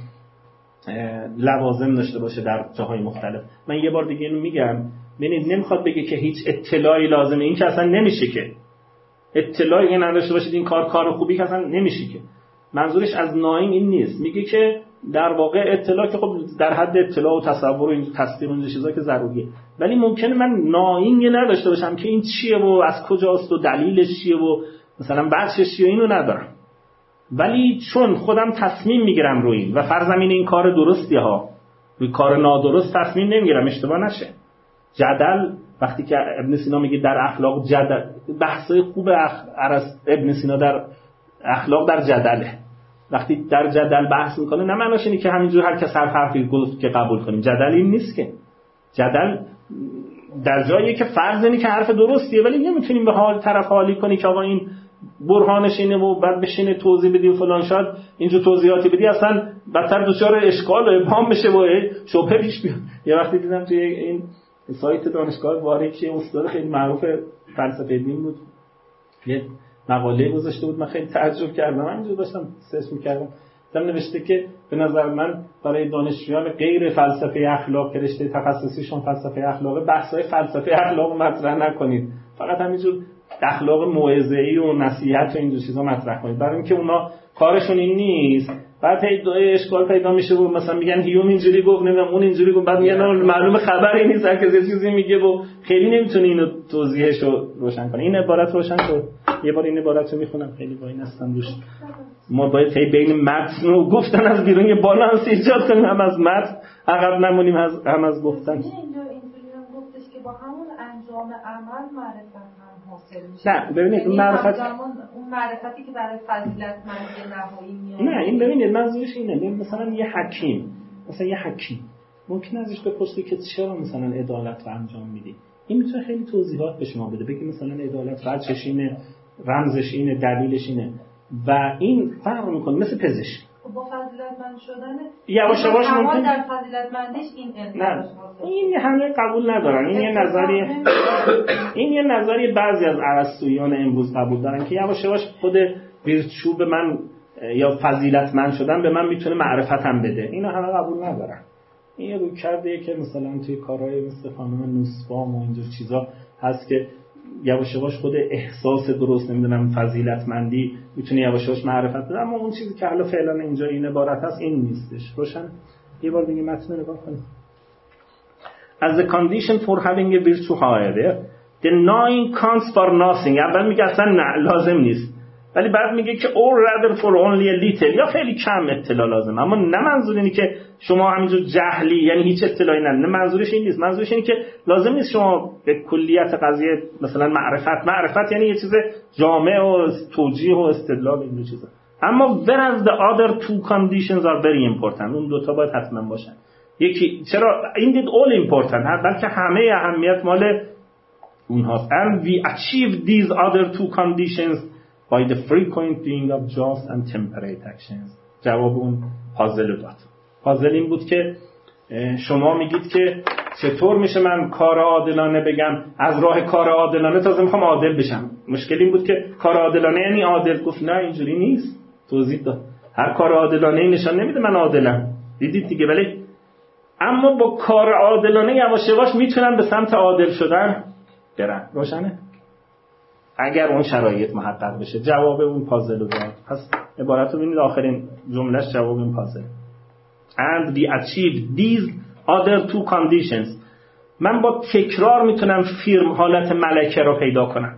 لوازم داشته باشه در جاهای مختلف. من یه بار دیگه اینو میگم. ببینید نمی‌خواد بگه که هیچ اطلاعی لازمه. این که اصلا نمیشه که. اطلاعی نداشته باشید این کار کار خوبی که اصلا نمیشه که. منظورش از نایم این نیست. میگه که در واقع اطلاع که خب در حد اطلاع و تصور و این تصدیق این چیزا که ضروریه. ولی ممکنه من ناین نداشته باشم که این چیه و از کجاست و دلیلش چیه و مثلا بچش چیه اینو ندارم. ولی چون خودم تصمیم می‌گیرم روی این و فرزمین این کار درستی ها روی کار نادرست تصمیم نمی‌گیرم اشتباه نشه. جدل وقتی که ابن سینا میگه در اخلاق جدل بحثای خوب اخ... ابن سینا در اخلاق در جدله. وقتی در جدل بحث می‌کنه نه معناش اینه که همینجور هر کس هر حرفی گفت که قبول کنیم. جدل این نیست که. جدل در جایی که فرض اینه که حرف درستیه ولی نمی‌تونیم به حال طرف حالی کنی که آقا این برهانش اینه و بعد بشینه توضیح بدیم فلان شاید اینجور توضیحاتی بدی اصلا بدتر دچار اشکال و ابهام بشه و شبهه پیش بیاد. یه وقتی دیدم توی این سایت دانشگاه واری که استاد خیلی معروف فلسفه دین بود. یه مقاله گذاشته بود. من خیلی تعجب کردم. همینجور داشتم سرچ می‌کردم. دم نوشته که به نظر من برای دانشجویان غیر فلسفه اخلاق که رشته تخصصیشون فلسفه اخلاق بحث‌های فلسفه اخلاق مطرح نکنید. فقط همینجور اخلاق موعظه‌ای و نصیحت و اینجور چیزا مطرح کنید. برای اینکه اونا کارشون این نیست. بعد هی اشکال پیدا میشه و مثلا میگن هیوم اینجوری گفت نمی‌دونم اون اینجوری گفت. بعد میگن معلوم خبری نیست هر کسی چیزی میگه و خیلی نمی‌تونه اینو توضیحش رو روشن کنه این عبارت روشن شد. یه بار این عبارت رو می‌خونم. خیلی با این هستم روش ما باید خیلی بین متن و گفتن از بیرون یه بالانس ایجاد کنیم. هم از متن عقب نمونیم هم از گفتن. اینجوری هم گفتش که با همون انجام عمل معرفت هم حاصل میشه. نه ببینید یعنی معرفت اون معرفتی که برای فضیلت مندی نهایی میاد. نه این ببینید منظورش اینه. مثلا یه حکیم مثلا یه حکیم ممکن ازش بپرسی که چرا مثلا عدالت رو انجام میدی. این می‌تونه خیلی توضیحات به شما بده بگی مثلا عدالت وجهش اینه رمزش اینه دلیلش اینه. و این فرق می‌کنه مثل پزشک. با فضیلتمند شدن یواش یواش ممکن در فضیلتمندیش این نه. این همه قبول ندارن. این یه نظری این یه نظری بعضی از ارسطویان امروز قبول دارن که یواش یواش خود ویرچو به من یا فضیلتمند شدن به من می‌تونه معرفتم بده. اینو همه قبول ندارن. این یه روی کرده که مثلا توی کارهای مثل خانم نوسبام و اینجور چیزا هست که یواش یواش خود احساس درست نمی‌دونم فضیلتمندی می‌تونه یواش یواش معرفت بده. اما اون چیزی که حالا فعلا اینجا این عبارت هست این نیستش. روشن؟ یه بار دیگه متن نگاه کنید As a condition for having a virtue however the knowing counts for nothing. اول میگه اصلا نه لازم نیست. ولی بعد میگه که rather for only a little. یا خیلی کم اطلاع لازم اما نه منظور اینه که شما همینجور جهلی یعنی هیچ اطلاعی نه. نه منظورش این نیست. منظورش اینه که لازم نیست شما به کلیت قضیه مثلا معرفت. معرفت یعنی یه چیز جامع و توجیه و استدلال این چیزا. اما whereas the other two conditions are very important. اون دوتا باید حتما باشن. یکی چرا؟ این did all important. بلکه همه اهمیت مال اونهاست. And we achieve these other two conditions by the frequent doing of just and temperate actions. جواب اون پازل داد. پازل این بود که شما میگید که چطور میشه من کار عادلانه بگم؟ از راه کار عادلانه تازه می‌خوام عادل بشم. مشکل این بود که کار عادلانه یعنی عادل گفت نه اینجوری نیست. توضیح داد. هر کار عادلانه نشان نمیده من عادلم. دیدید دیگه ولی اما با کار عادلانه یواش یواش می‌تونم به سمت عادل شدن برم. روشنه؟ اگر اون شرایط محقق بشه جواب اون پازل رو داد. پس عبارت رو ببینید آخرین جملهش جواب این پازل and we achieve these other two conditions. من با تکرار می‌تونم فیرم حالت ملکه رو پیدا کنم.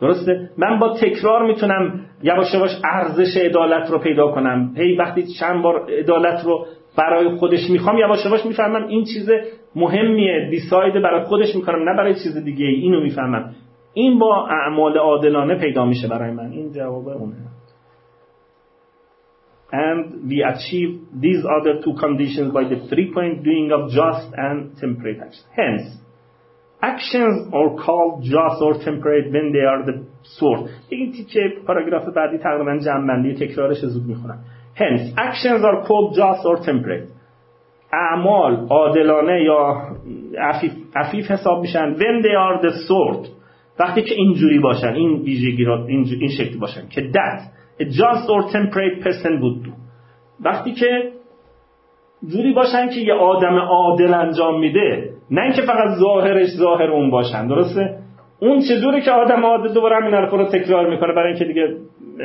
درسته؟ من با تکرار می‌تونم یواش یواش ارزش عدالت رو پیدا کنم. هی وقتی چند بار عدالت رو برای خودش می‌خوام یواش یواش می‌فهمم این چیز مهمیه دیساید برای خودش می‌کنم نه برای چیز دیگه اینو می‌فهمم. این با اعمال عادلانه پیدا میشه برای من این جواب اونه and we achieve these other two conditions by the frequent doing of just and temperate actions. Hence, actions are called just or temperate when they are the sort. این تیکه پاراگراف بعدی تقریبا جمع‌بندی تکرارش زود می‌خونم. Hence, actions are called just or temperate. اعمال عادلانه یا عفیف, عفیف حساب میشن when they are the sort وقتی که اینجوری باشن این ویژگی را این, این شکلی باشن که that a just or temperate person would وقتی که جوری باشن که یه آدم عادل انجام میده نه اینکه فقط ظاهرش ظاهر اون باشن درسته؟ اون چجوری که آدم عادل دوباره همین حرف رو تکرار می‌کنه برای اینکه دیگه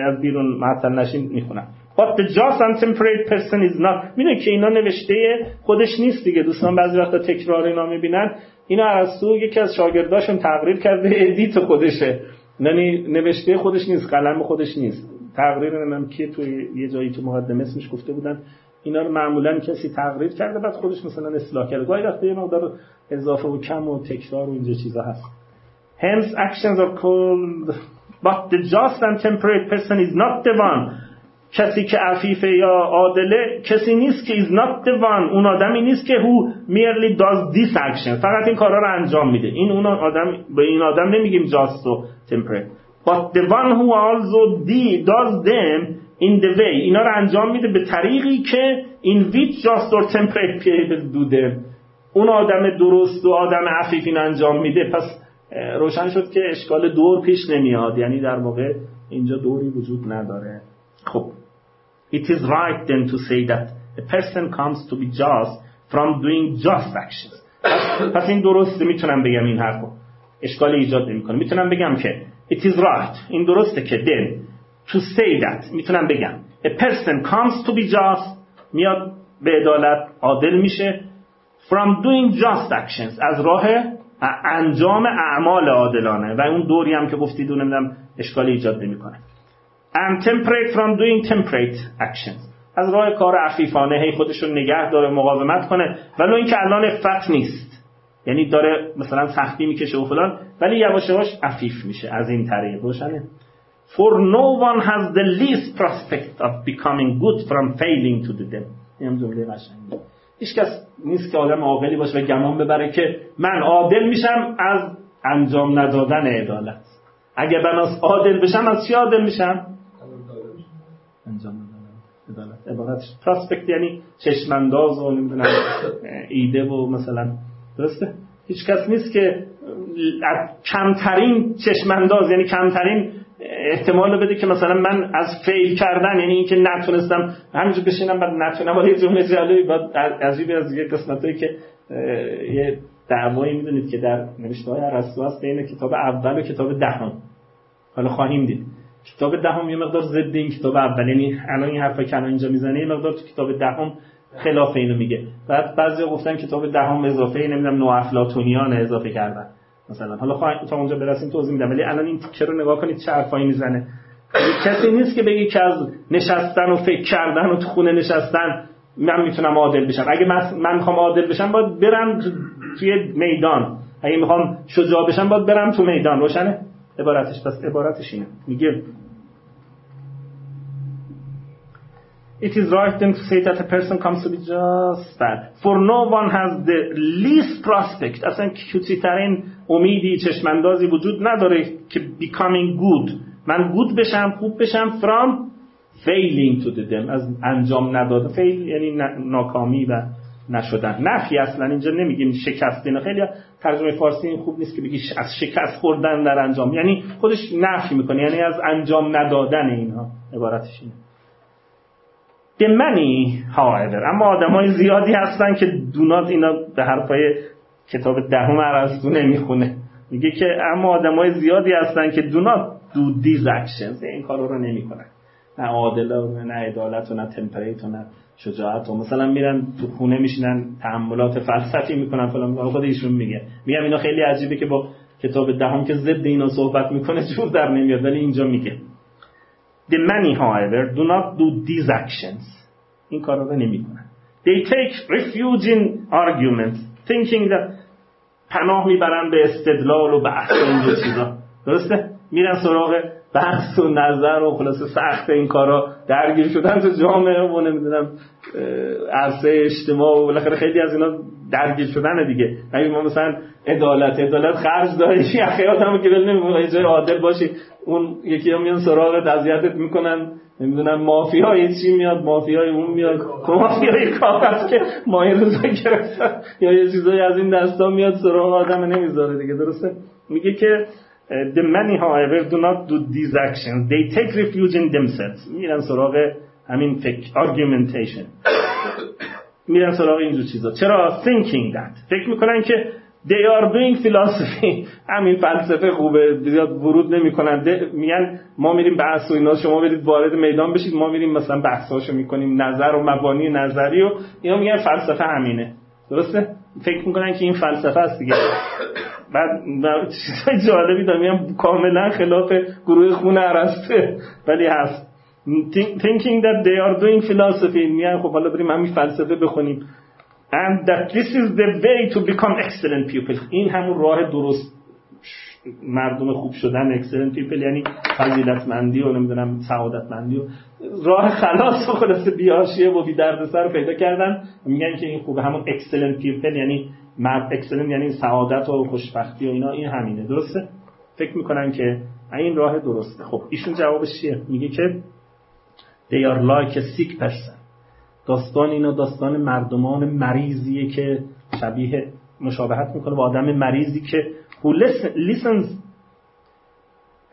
از بیرون معطل نشین می‌خونن. But the just and temperate person is not. می‌دونی که اینا نوشته خودش نیست دیگه دوستان بعضی وقتا تکرار اینا می‌بینن. اینا ارسطو یکی از شاگرداشون تقریر کرده ادیت خودشه. یعنی نوشته خودش نیست قلم خودش نیست. تقریر نمی‌دونم که توی یه جایی تو مقدمه اسمش گفته بودن. اینا رو معمولا کسی تقریر کرده بعد خودش مثلا اصلاح کرده. گاهی وقتا یه مقدار اضافه و کم و تکرار و اینجا چیزا هست. Hence actions are called but the just and temperate person is not the one کسی که عفیفه یا عادله کسی نیست که is not the one. اون آدمی نیست که who merely does this action. فقط این کارا رو انجام میده. این اون آدم به این آدم نمیگیم just و temperate. But the one who also does them in the way. اینا رو انجام میده به طریقی که in which just or temperate people do them. اون آدم درست و آدم عفیف این انجام میده. پس روشن شد که اشکال دور پیش نمیاد. یعنی در واقع اینجا دوری وجود نداره. خب. It is right then to say that a person comes to be just from doing just actions. پس, این درسته می‌تونم بگم این حرفو. اشکال ایجاد نمی‌کنه. می‌تونم بگم که it is right. این درسته که then to say that می‌تونم بگم. A person comes to be just میاد به عدالت عادل میشه from doing just actions. از راه انجام اعمال عادلانه. و اون دوری هم که گفتید نمی‌دونم اشکال ایجاد نمی‌کنه. And temperate from doing temperate actions از راه کار عفیفانه هی خودش رو نگه داره مقاومت کنه. ولو اینکه الان افت نیست. یعنی داره مثلا سختی می‌کشه و فلان ولی یواش یواش عفیف میشه. از این طریق. روشنه. For no one has the least prospect of becoming good from failing to do them. این جمله قشنگه. هیچ کس نیست که آدم عاقلی باشه و گمان ببره که من عادل میشم از انجام ندادن عدالت. اگه بناس عادل بشم از چی عادل میشم انجام ندادن عبارتش پراسپکت یعنی چشمانداز و نمی‌دونم ایده و مثلا. درسته؟ هیچ کس نیست که کمترین چشمانداز یعنی کمترین احتمال بده که مثلا من از فیل کردن یعنی اینکه نتونستم همینجور بشینم بعد نتونم ولی جمله جالبی بعد عجیبی از یه قسمتایی که یه دعوایی می‌دونید که در نوشته های ارسطو هست بین کتاب اول و کتاب دهم. حالا خواهیم دید. کتاب دهم یه مقدار ضد این کتاب اول. یعنی الان این حرفا که اینجا می‌زنه یه مقدار تو کتاب دهم خلاف اینو میگه. بعد بعضی گفتن کتاب دهم اضافه نمی‌دونم نو افلاطونیان اضافه کردن مثلا. حالا خواهیم تا اونجا برسیم توضیح میدم. ولی الان این تیکه رو نگاه کنید چه حرفایی می‌زنه؟ کسی نیست که بگی که از نشستن و فکر کردن و تو خونه نشستن من می‌تونم عادل بشم. اگه من می‌خوام عادل بشم باید برم توی میدان. اگه می‌خوام شجاع بشم باید برم تو میدان. روشنه؟ عبارتش پس عبارتش اینه میگه It is right then to say that a person comes to be just bad. For no one has the least prospect. اصلا کچیترین امیدی چشماندازی وجود نداره که becoming good. من good بشم خوب بشم from failing to do them. از انجام نداده fail یعنی ناکامی و نشدن. نفی اصلا اینجا نمیگیم شکست اینا خیلی ترجمه فارسی این خوب نیست که بگی از شکست خوردن در انجام. یعنی خودش نفی می‌کنه یعنی از انجام ندادن اینها عبارتش اینه. The many however اما آدم های زیادی هستن که do not اینا به حرفای کتاب دهم ارسطو نمی‌خونه. میگه که اما آدم های زیادی هستن که do not do these actions این کارو رو نمی‌کنن. نه عادله و نه عدالت و نه temperate و نه شجاعت. و مثلا میرن تو خونه میشینن تأملات فلسفی می‌کنن. فلان خود ایشون میگه. میگم اینا خیلی عجیبه که با کتاب دهم که ضد اینا صحبت می‌کنه جور در نمیاد. ولی اینجا میگه. The many however do not do these actions. این کارا رو نمی‌کنن. They take refuge in argument thinking that پناه می‌برن به استدلال و بحث و چیزا. درسته؟ میرن سراغ بحث و نظر و خلاصه سخت این کارا. درگیر شدن تو جامعه و نمی‌دونم عرصه اجتماع و بالاخره خیلی از اینا درگیر شدن دیگه. اگه ما مثلا عدالت عدالت خرج داری. *laughs* یخی آدمو که بل نمیگه جای عادل باشی. اون یکی میان سراغ اذیتت می‌کنن. نمی‌دونم مافیای چی میاد؟ مافیای اون میاد. مافیای کاغذ که مایه روزا گرفتن. یا یه چیزایی از این دستا میاد سراغ آدم نمی‌ذاره دیگه درسته؟ میگه که the many however do not do these actions. They take refuge in themselves. میرن سراغ همین فکر argumentation. میرن سراغ اینجور چیزا. چرا thinking that? فکر می‌کنن که they are doing philosophy. *laughs* همین فلسفه خوبه. زیاد ورود نمی‌کنن. میگن ما میریم بحث و اینا. شما برید وارد میدان بشید. ما میریم مثلا بحثاشو می‌کنیم. نظر و مبانی نظری و اینا میگن فلسفه همینه. درسته؟ فکر می‌کنن که این فلسفه است دیگه. بعد چیزای جالبی دارم میگم کاملا خلاف گروه خون ارسطو ولی هست. Thinking that they are doing philosophy. میگن خب حالا بریم همین فلسفه بخونیم. And that this is the way to become excellent people این همون راه درست. مردم خوب شدن excellent people یعنی فضیلتمندی و نمی‌دونم سعادتمندی و راه خلاص و خلاص بیاشیه و بی سر پیدا کردن. میگن که این خوبه همون excellent people یعنی مرد excellent یعنی سعادت و خوشبختی و اینا این همینه. درسته؟ فکر می‌کنن که این راه درسته. خب ایشون جوابش چیه؟ میگه که they are like a sick داستان اینا داستان مردمان مریضیه که شبیه مشابهت می‌کنه با آدم مریضی که who listens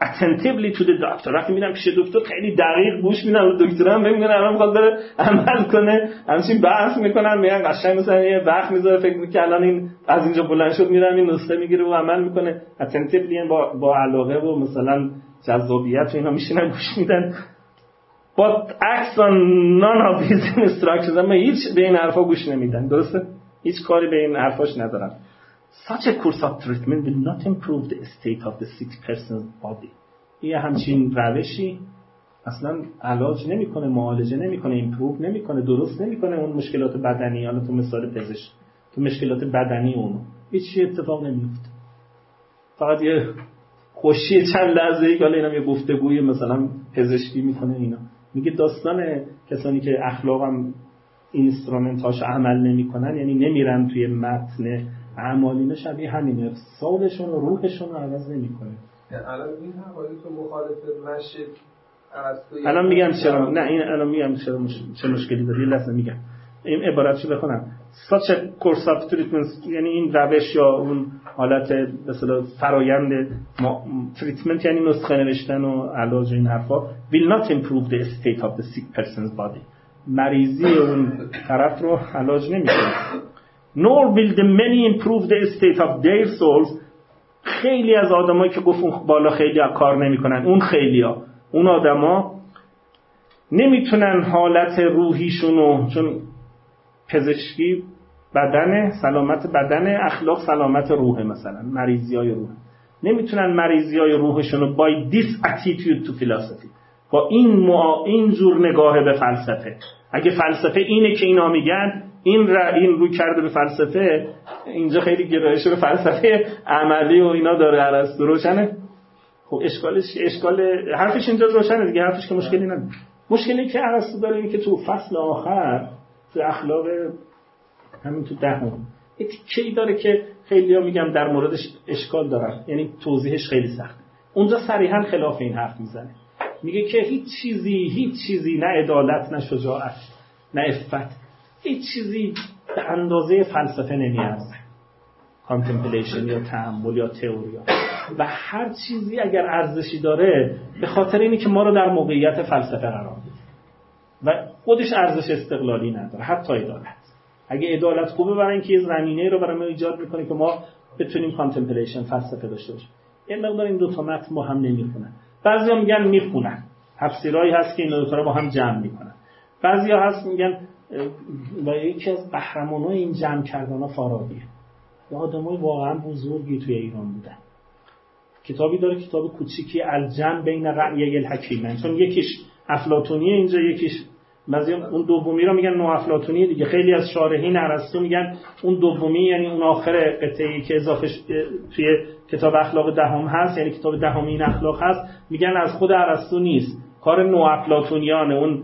attentively to the doctor. وقتی میرم پیش دکتر خیلی دقیق گوش میدن و دکتر هم میگن الان می‌خواد بره عمل کنه. همچین بحث می‌کنن میگن قشنگ مثلا یه وقت می‌ذاره فکر می‌کنه الان این از اینجا بلند شد میرم این نسخه می‌گیره و عمل می‌کنه. Attentively یعنی با, با علاقه و مثلا جذابیت و اینا میشینن گوش میدن. But acts on none of these instructions. اما هیچ به این حرفا گوش نمیدن. درسته؟ هیچ کاری به این حرفاش ندارن. Such a course of treatment will not improve the state of the sick person's body. یه همچین روشی اصلا علاج نمی‌کنه معالجه نمی‌کنه ایمپروو نمی‌کنه درست نمی‌کنه اون مشکلات بدنی. حالا تو مثال پزشک تو مشکلات بدنی اونو هیچ اتفاق نمیفته فقط یه خوشی چند لحظه ای که اینا یه گفتگوی مثلا پزشکی می‌کنه اینا. میگه داستان کسانی که اخلاقم اینسترومنتاش عمل نمی‌کنن یعنی نمیرن توی متن اعمالینه شبیه همینه. سالشون و روحشون رو عوض نمی‌کنه. یعنی الان این تو مخالف مشید الان میگم چرا نه این الان میگم چرا مش... چه مشکلی داره. یه لحظه میگم. این عبارتشو بخونم؟ Such a course of treatment یعنی این روش یا اون حالت مثلا فرایند تریتمنت یعنی نسخه نوشتن و علاج این حرفا will not improve the state of the sick person's body. مریضی اون طرف رو علاج نمی‌کنه. Nor will the many improve the state of their souls. خیلی از آدمایی که گفت بالا خیلی کار نمی‌کنن اون خیلی ها اون آدما نمی‌تونن حالت روحیشونو چون پزشکی بدن سلامت بدن اخلاق سلامت روح مثلا مریضی های روح. نمی‌تونن مریضی های روحشون رو با this attitude to philosophy با این معا... این جور نگاه به فلسفه. اگه فلسفه اینه که اینا میگن این را این رو کرده به فلسفه اینجا خیلی گرایش به فلسفه عملی و اینا داره ارسطو روشنه. خب اشکالش اشکال حرفش اینجا روشنه دیگه حرفش که مشکلی نداره. مشکلی که ارسطو داره اینه که تو فصل آخر تو اخلاق همین تو دهم یه تیکه‌ای داره که خیلی ها میگم در موردش اشکال دارن. یعنی توضیحش خیلی سخت اونجا صریحا خلاف این حرف می‌زنه. میگه که هیچ چیزی هیچ چیزی نه عدالت نه شجاعت نه افت هیچ چیزی به اندازه فلسفه نمیارزه. contemplation یا تأمل یا تئوریا و هر چیزی اگر ارزشی داره به خاطر اینه که ما رو در موقعیت فلسفه قرار میده. و خودش ارزش استقلالی نداره حتی عدالت. اگه عدالت خوبه برای اینکه یه زمینه رو برای ما ایجاد می‌کنه که ما بتونیم contemplation فلسفه داشته باشیم. یه مقدار این دو تا متن با هم نمی‌خونن. بعضیا میگن می‌خونن. تفسیرهایی هست که این دو تا رو با هم جمع می‌کنن. بعضیا هست میگن و یکی از قهرمانای این جمع کردن فارابیه. یه آدمای واقعا بزرگی توی ایران بودن. کتابی داره کتاب کوچیکی الجم بین رأی الحکیمن چون یکیش افلاتونیه اینجا یکیش بعضی اون دومی رو میگن نو افلاتونی دیگه. خیلی از شارحین ارسطو میگن اون دومی یعنی اون آخر قطعی که اضافه توی کتاب اخلاق دهم هست یعنی کتاب دهمی این اخلاق هست میگن از خود ارسطو نیست. کار نو افلاتونیانه اون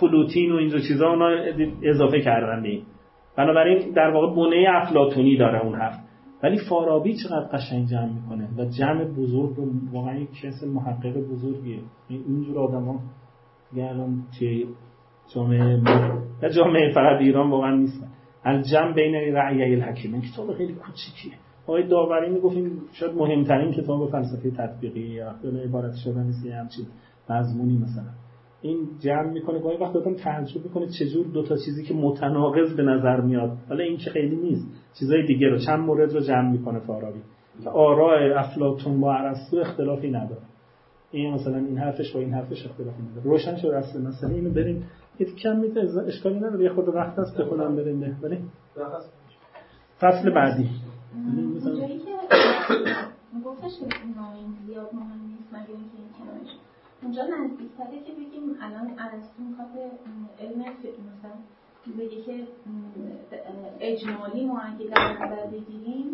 فلوتین و اینجور چیزا اونا اضافه کردن به بنابراین در واقع بنه افلاتونی داره اون حرف ولی فارابی چقدر قشنگ جمع می‌کنه؟ و جمع بزرگ و واقعا یک کس محقق بزرگیه. اینجور آدم ها الان توی جامعه و جامعه فقط ایران واقعا نیستن. الجمع بین رعیه الحکیم این کتاب خیلی کوچیکیه. آقای داوری می‌گفت این شاید مهمترین کتاب فلسفه تطبیقی یا عبارت شدن یه همچین مضمونی مثلا. این جمع می‌کنه گاهی وقت آدم تعجب می‌کنه چجور دو تا چیزی که متناقض به نظر میاد. حالا این که خیلی نیست. چیزای دیگه رو چند مورد رو جمع می‌کنه فارابی. آراء افلاطون با ارسطو اختلافی نداره. این مثلا این حرفش با این حرفش اختلافی نداره. روشن شد اصل مسئله. اینو بریم. یه کم میته اشکالی نداره. یه خود وقت هست بخونم بریم. نه ولی فصل بعدی. *coughs* گفتش زیاد مهم نیست مگه اینکه این اونجا نزدیکتره که بگیم الان ارسطو می‌خواد علم مثلا بگه که اجمالی ما اگه در نظر بگیریم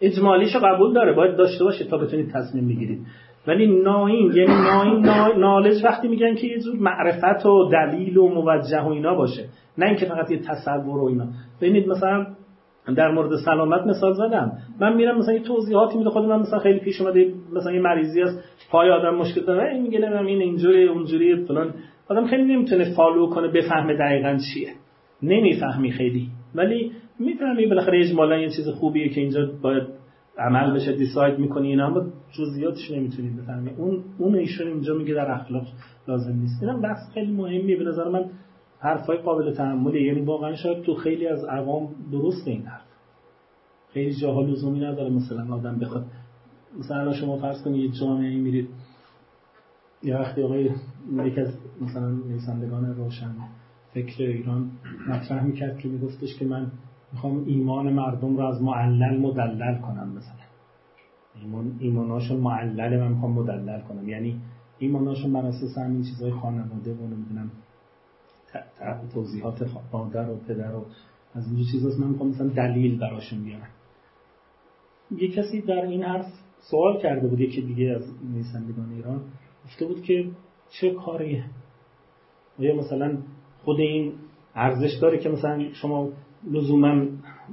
اجمالیشو قبول داره باید داشته باشه تا بتونید تصمیم بگیرید. ولی ناین یعنی ناین نالج وقتی میگن که یه جور معرفت و دلیل و موجه و اینا باشه. نه اینکه فقط یه تصور و اینا. ببینید مثلا در مورد سلامت مثال زدم. من میرم مثلا یه توضیحاتی میده خودم مثلا خیلی پیش اومده مثلا یه مریضی است پای آدم مشکل داره این میگه نمی‌دونم این اینجوری اونجوری فلان. آدم خیلی نمی‌تونه فالو کنه بفهمه دقیقا چیه. نمی‌فهمی خیلی. ولی می‌فهمی بالاخره اجمالا یه چیز خوبیه که اینجا باید عمل بشه دیساید می‌کنی اینا اما جزئیاتش نمی‌تونی بفهمی. اون اون ایشون اینجا میگه در اخلاق لازم نیست. اینم بحث خیلی مهمیه. به نظر من حرفای قابل تحمله یعنی واقعا شاید تو خیلی از عوام درست این حرف. خیلی جاها لزومی نداره مثلا آدم بخواد مثلا شما فرض کنید یه جامعه میرید یه وقتی آقای یک از مثلا نویسندگان روشن فکر ایران مطرح می‌کرد که میگفتش که من می‌خوام ایمان مردم رو از معلل مدلل کنم مثلا. ایمان ایماناشون معلل من می‌خوام مدلل کنم. یعنی ایماناشون بر اساس همین چیزای خانواده و نمی‌دونم توضیحات مادر و پدر و از اینجور چیزاست من می‌خوام مثلا دلیل براشون بیارم. یه کسی در این حرف سوال کرده بود یکی دیگه از نویسندگان ایران گفته بود که چه کاریه آیا مثلا خود این ارزش داره که مثلا شما لزوما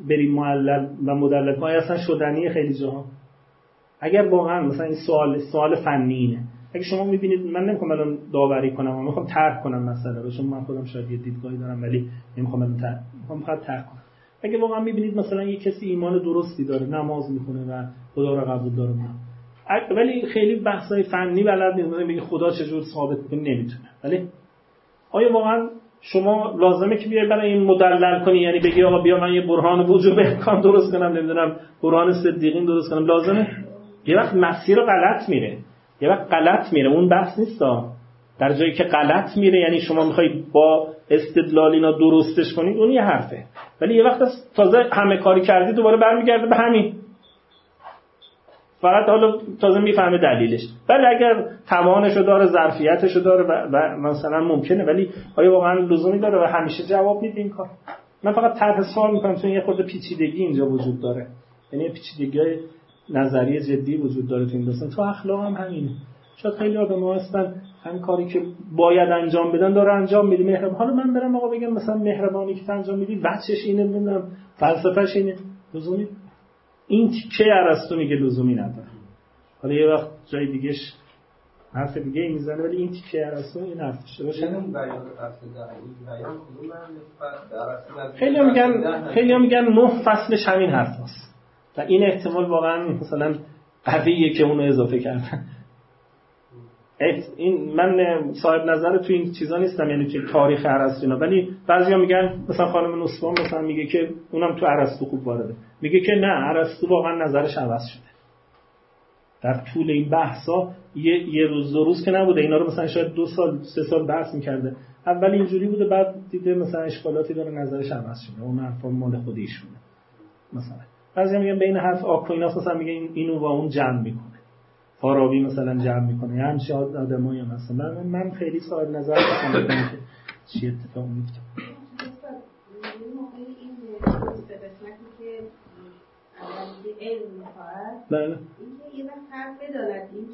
بریم معلل و مدلل؟ کنید اصلا شدنیه خیلی جاها؟ اگر واقعا مثلا این سوال سوال فنی اینه. اگه شما می‌بینید من نمی‌خوام الان داوری کنم من می‌خوام طرح کنم مسئله رو. چون من خودم شاید یه دیدگاهی دارم ولی نمی‌خوام الان طرح می‌خوام فقط طرح کنم. اگه واقعا می‌بینید مثلا یه کسی ایمان درستی داره نماز می‌خونه و خدا رو قبول داره نه. ولی خیلی بحثای فنی بلد نیست بگی خدا چجور ثابت کنه نمی‌تونه. ولی آیا واقعا شما لازمه که بیای برای این مدلل کنی؟ یعنی بگی آقا بیا من یه برهان وجوب امکان درست کنم نمی‌دونم برهان صدیقین درست کنم. لازمه؟ یه وقت مسیر رو غلط میره. یه وقت غلط میره اون بحث نیست در جایی که غلط میره یعنی شما می‌خوای با استدلال اینا درستش کنید اون یه حرفه. ولی یه وقت تازه همه کاری کردی دوباره برمیگرده به همین. فقط حالا تازه می‌فهمه دلیلش. ولی اگر توانشو داره ظرفیتشو داره و, مثلا ممکنه ولی آیا واقعا لزومی داره و همیشه جواب میده این کار؟ من فقط طرح سوال می‌کنم چون یه خورده پیچیدگی اینجا وجود داره. یعنی پیچیدگی نظری جدی وجود داره تو این داستان. تو اخلاق هم همینه شاید خیلی ها هستن هم کاری که باید انجام بدن داره انجام میده. مهربان حالا من برم آقا بگم مثلا مهربانی که انجام میدی بچش اینه نمی‌دونم فلسفهش اینه. لزومی این تیکه ارسطو میگه لزومی نداره. حالا یه وقت جای دیگهش حرف دیگه ای می‌زنه ولی این تیکه ارسطو این حرفشه باشه خیلی میگن خیلی میگن نه فصلش همین حرف هست و این احتمال واقعا مثلا قویه که اونو اضافه کردن این من صاحب نظر تو این چیزا نیستم یعنی که تاریخ ارسطو ولی بعضیا میگن مثلا خانم نصفان مثلا میگه که اونم تو ارسطو خوب وارده. میگه که نه ارسطو واقعا نظرش عوض شده. در طول این بحثا یه, یه روز دو روز که نبوده اینا رو مثلا شاید دو سال سه سال بحث می‌کرده. اول اینجوری بوده بعد دیده مثلا اشکالاتی داره نظرش عوض شده. اون حرفا مال خود ایشونه مثلا. بعضی میگن بین حرف آکویناس مثلا میگه اینو با اون جمع می‌کنه. فارابی مثلا جمع می‌کنه. همچه آدمایی هم هستن؟ من, من خیلی صاحب نظر نیستم که چی اتفاق میفته بله. حرف بداند این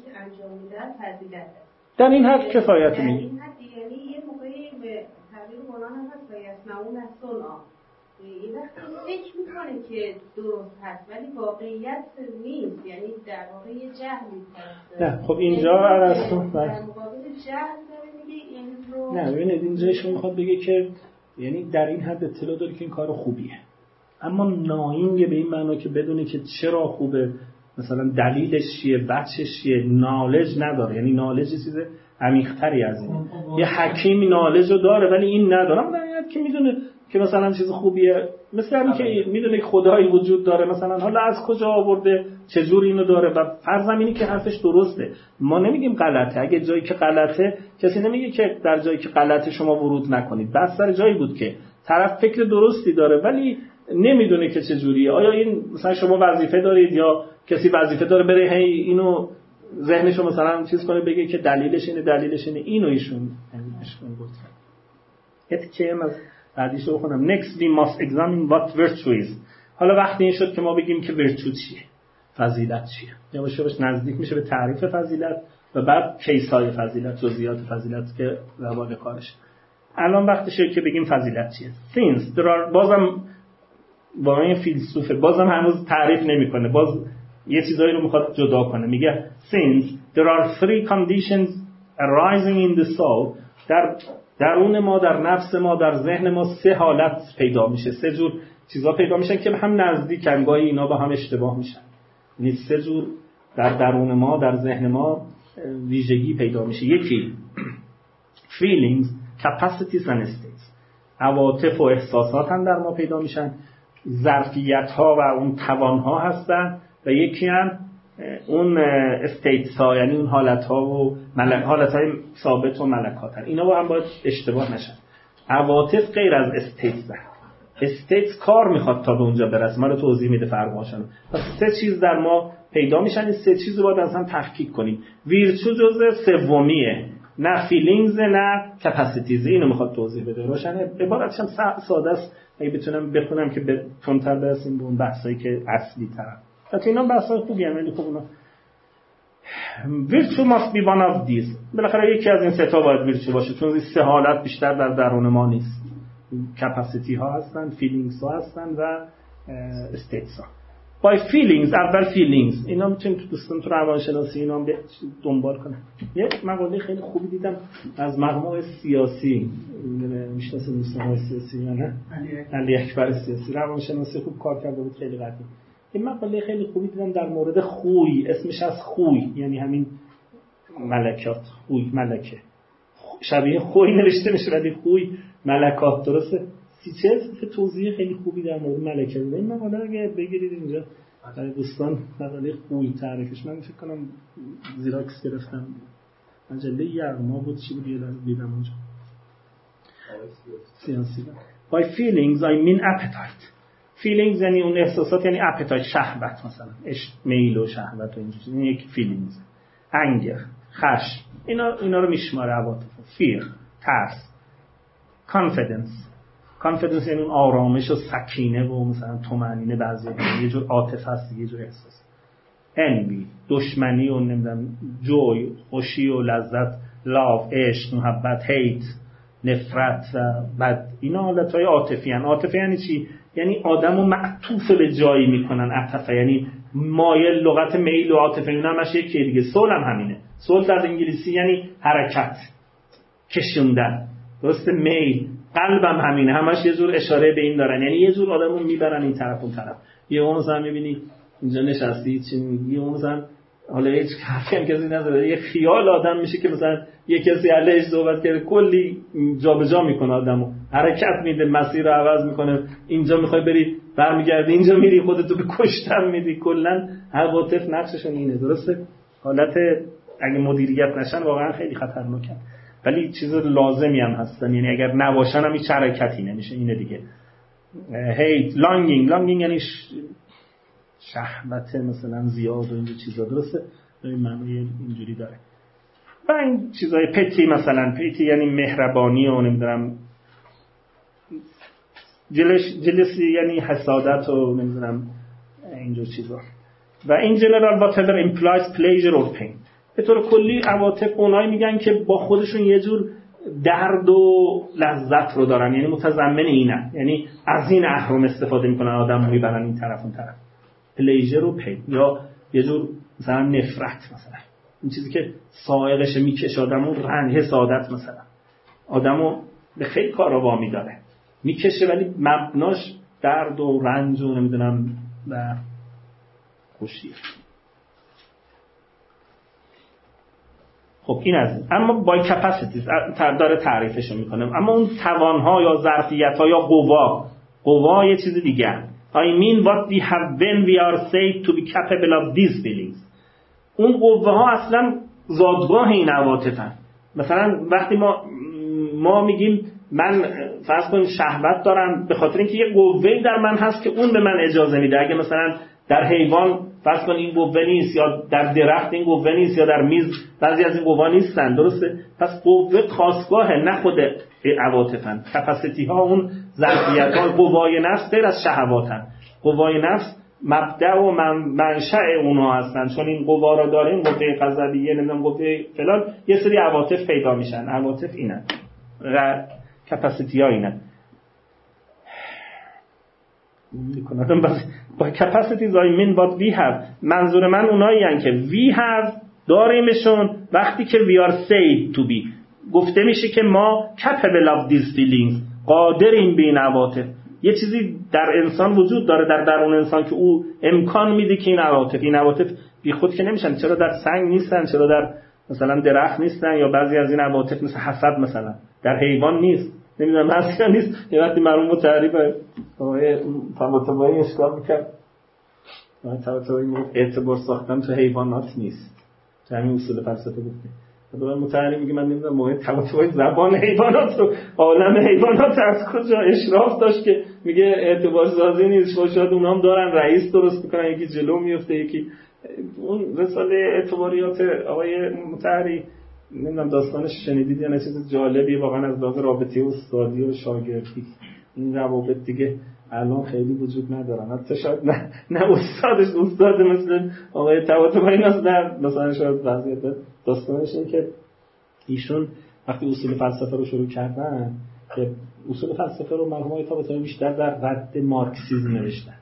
در این حد کفایت این حد یعنی یه موقعی به تغییر قرآن هست. و یسمعون از یه وقتی فکر می‌کنه که درست هست ولی واقعیت نیست. یعنی در واقع یه جهلی نه خب اینجا ارسطو در مقابل جهل داره میگه این رو نه ببینید اینجا ایشون می‌خواد بگه که یعنی در این حد اطلاع داری که این کار خوبیه. اما ناینگ به این معنا که بدونی که چرا خوبه مثلا دلیلش چیه بچش چیه نالج نداره. یعنی نالج چیز عمیق‌تری از این. یه حکیمی نالج رو داره ولی این نداره. در که می‌دونه که مثلا چیز خوبیه. مثل همین که می‌دونه خدایی وجود داره. مثلا حالا از کجا آورده؟ چجور اینو داره؟ و فرضم اینه که حرفش درسته. ما نمیگیم غلطه. اگه جایی که غلطه کسی نمیگه که در جایی که غلطه شما ورود نکنید. بس سر جایی بود که طرف فکر درستی داره ولی نمی‌دونه که چجوریه آیا این مثلا شما وظیفه دارید یا کسی وظیفه داره بره هی اینو ذهنشو مثلا چیز کنه بگه که دلیلش اینه دلیلش اینه. اینو ایشون گفتن ات از بعدیش رو بخونم. Next we must examine what virtue is. حالا وقتی این شد که ما بگیم که virtue چیه؟ فضیلت چیه؟ یواش یواش نزدیک میشه به تعریف فضیلت و بعد کیس های فضیلت جزئیات فضیلت که روال کارش الان وقتشه که بگیم فضیلت چیه؟ Since. There are بازم با این فیلسوفه. بازم هنوز تعریف نمی‌کنه. باز یه چیزایی رو می‌خواد جدا کنه. میگه since there are three conditions arising in the soul در درون ما در نفس ما در ذهن ما سه حالت پیدا میشه. سه جور چیزا پیدا میشن که هم نزدیک گاهی اینا با هم اشتباه میشن. یعنی سه جور در درون ما در ذهن ما ویژگی پیدا میشه. یکی feelings capacities and states. عواطف و احساسات هم در ما پیدا میشن. ظرفیت ها و اون توان ها هستن. و یکی هم اون states ها یعنی اون حالت ها و ملک حالت های ثابت و ملکات. هن. اینا با هم باید اشتباه نشن. عواطف غیر از states هست states کار می‌خواد تا به اونجا برسه. ما رو توضیح میده فرقاشون پس سه چیز در ما پیدا میشن. این سه چیز رو باید هم تحقیق کنیم. ویرچو جزء سومیه. نه feelings نه capacities. اینو می‌خواد توضیح بده. روشنه. عبارتش هم ساده است. اگه بتونم بخونم که به تندتر برسیم به اون بحثایی که اصلی تر. حتی اینا بحثای خوبی هم ولی خب اونا virtue must be one of these بالاخره یکی از این سه تا باید ویرچو باشه چون این سه حالت بیشتر در درون ما نیست capacity ها هستن feelings ها هستن و states ها by feelings. اول feelings اینا می‌تونیم تو دوستان تو روانشناسی اینا دنبال کنن یه مقاله خیلی خوبی دیدم از مقامات سیاسی می‌شناسه دوستان سیاسی یا نه علی اکبر سیاسی روانشناسی خوب کار کرده بود خیلی قدیم این مقاله خیلی خوبی دیدم در مورد خوی. اسمش از خوی یعنی همین ملکات. خوی ملکه. شبیه خوی نوشته میشه ولی خوی ملکات. درسته؟ چه توضیح خیلی خوبی در مورد ملکه بود این مقاله اگه بگیرید اینجا برای دوستان مقاله خوی تعریفش من فکر کنم زیراکس گرفتم. مجله یغما بود. چی بود؟ یه دیدم اونجا. سیاسی. By feelings I mean appetite. Feelings یعنی اون احساسات یعنی appetite شهوت مثلا. میل و شهوت و اینجور این یک feelings انگر خش اینا, اینا رو میشماره عواطف. fear ترس. Confidence. کانفیدنس یعنی اون آرامش و سکینه و مثلا تومنینه بعضی. یه جور عاطفه هست یه جور احساس. انوی دشمنی و نمی‌دونم جوی خوشی و لذت لاف عشق محبت هیت نفرت و بعد اینا حالت های عاطفی. عاطفی یعنی چی؟ یعنی آدم رو معطوف به جایی می‌کنن عطفه. یعنی مایل لغت میل و عاطفه اینا همش یکی دیگه. سول هم همینه. سول در انگلیسی یعنی حرکت کشوندن. درست میل. قلبم همینه. همش یه جور اشاره به این دارن. یعنی یه جور آدمو می‌برن این طرف اون طرف. یه اون مثلا می‌بینی اینجا نشستی چی میگی؟ اون مثلا حالا هیچ حرفی هم کسی نداره. یه خیال آدم میشه که مثلا یه کسی علیش صحبت کرده. کلی جابجا جا می‌کنه آدمو. حرکت میده مسیر رو عوض می‌کنه. اینجا می‌خوای بری برمیگردی اینجا میری خودتو به کشتن میدی. کلا عواطف نقششون اینه درسته؟ حالت اگه مدیریت نشن واقعا خیلی خطرناکه. ولی چیز لازمی هم هستن. یعنی اگر نباشن هم هیچ حرکتی نمیشه. اینه دیگه. هیت لانگینگ. لانگینگ یعنی شهوت مثلا زیاد و اینجور چیزا. درسته؟ این معنی اینجوری داره. و این چیزای پتی مثلا. پتی یعنی مهربانی و نمی‌دونم جلش جلسی یعنی حسادت و نمی‌دونم اینجور چیزا. و این جنرال whatever implies pleasure or pain. به طور کلی عواطف اونایی میگن که با خودشون یه جور درد و لذت رو دارن. یعنی متضمن اینن. یعنی از این اهرم استفاده می‌کنن آدم می‌برن این طرف اون طرف. پلیژر و پی یا یه جور مثلا نفرت مثلا. این چیزی که سائقش می‌کشه آدم و رنگ حسادت مثلا. آدمو به خیلی کارا وامی داره می‌کشه ولی مبناش درد و رنج و نمی‌دونم و خوشیه. خب این از اما با کپاسیتیز داره تعریفش می‌کنه. اما اون توانها یا ظرفیت ها یا قوا قوا یه چیز دیگه I mean what we have when we are said to be capable of these feelings. اون قوه ها اصلا زادگاه این عواطفن. مثلا وقتی ما ما میگیم من فرض کن شهوت دارم به خاطر اینکه یه قوه در من هست که اون به من اجازه میده. اگه مثلا در حیوان فرض کن این قوه نیست یا در درخت این قوه نیست یا در میز بعضی از این قوا نیستن درسته؟ پس قوه خاصگاه نه خود عواطفن. کپاسیتی ها اون ظرفیت ها قوای نفس غیر از شهواتن. قوای نفس مبدع و منشأ اونها هستن. چون این قوا را داریم قوه قذبیه نمی‌دونم قوه فلان یه سری عواطف پیدا میشن. عواطف اینن. کپاسیتی ها اینن با capacities I mean what we have. منظور من اونایی که we have داریمشون وقتی که we are said to be. گفته میشه که ما capable of these feelings. قادریم به این عواطف. یه چیزی در انسان وجود داره در درون انسان که او امکان میده که این عواطف این عواطف بی خود که نمیشن. چرا در سنگ نیستن؟ چرا در مثلا درخت نیستن؟ یا بعضی از این عواطف مثل حسد مثلا. در حیوان نیست. نمی‌دونم هست یا نیست. یه وقتی مرموم با تعریف آقای طباطبایی اشکال می‌کرد؟ طباطبایی اعتبار ساختن تو حیوانات نیست. تو همین اصول فلسفه گفته دوباره متعلم میگه من نمی‌دونم موقع طباطبایی زبان حیوانات رو عالم حیوانات از کجا اشراف داشت که میگه اعتبار سازی نیست. شاید اونا هم دارن رئیس درست می‌کنن یکی جلو میفته یکی اون رساله اعتباریات آقای متحری نمی‌دونم داستانش شنیدید یا نه چیز جالبی واقعا از لحاظ رابطه استادی و شاگردی. این روابط دیگه الان خیلی وجود ندارن حتی شاید نه, نه استادش استاد مثل آقای تواتبایی ایناست نه. مثلا شاید وضعیت داستانش این که ایشون وقتی اصول فلسفه رو شروع کردن که اصول فلسفه رو مرحوم آقای بیشتر در رد مارکسیزم نوشتن.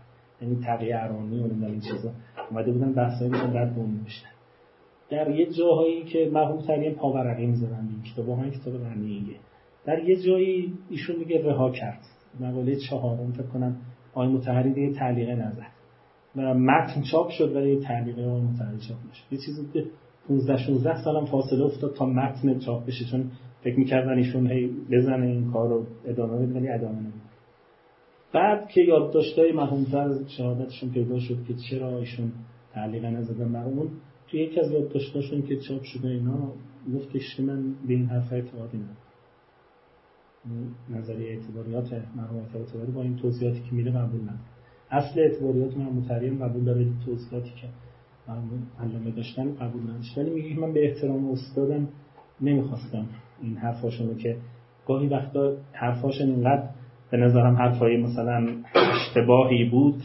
یعنی تقیه ارانی و این چیزا. اومده بودن بحثایی بودن رد اون نوشتن. در یه جاهایی که مرحوم ترین پاورقی می‌زنن این کتاب واقعا کتاب غنیه در یه جایی ایشون میگه رها کرد. مقاله چهارم فکر کنم آقای متحری یه تعلیقه نظر و متن چاپ شد ولی تعلیقه آقای متحری چاپ نشد. یه چیزی که 15 16 سالم فاصله افتاد تا متن چاپ بشه چون فکر می‌کردن ایشون هی بزنه این کار رو ادامه بده ولی ادامه نمیده. بعد که یادداشت‌های مرحومتر شهادتشون پیدا شد که چرا ایشون تعلیق نزدن بر اون توی یکی از یادداشتاشون که چاپ شده اینا گفتش که من به این حرف اعتقادی ندارم. نظریه اعتباریات مرحوم اعتباری با این توضیحاتی که میده قبول ندارم. اصل اعتباریات من متریم قبول داره توضیحاتی که علامه داشتن قبول نداشت. ولی میگه من به احترام استادم نمی‌خواستم این حرفاشون که گاهی وقتا حرفاشون اینقدر به نظرم حرفای مثلا اشتباهی بود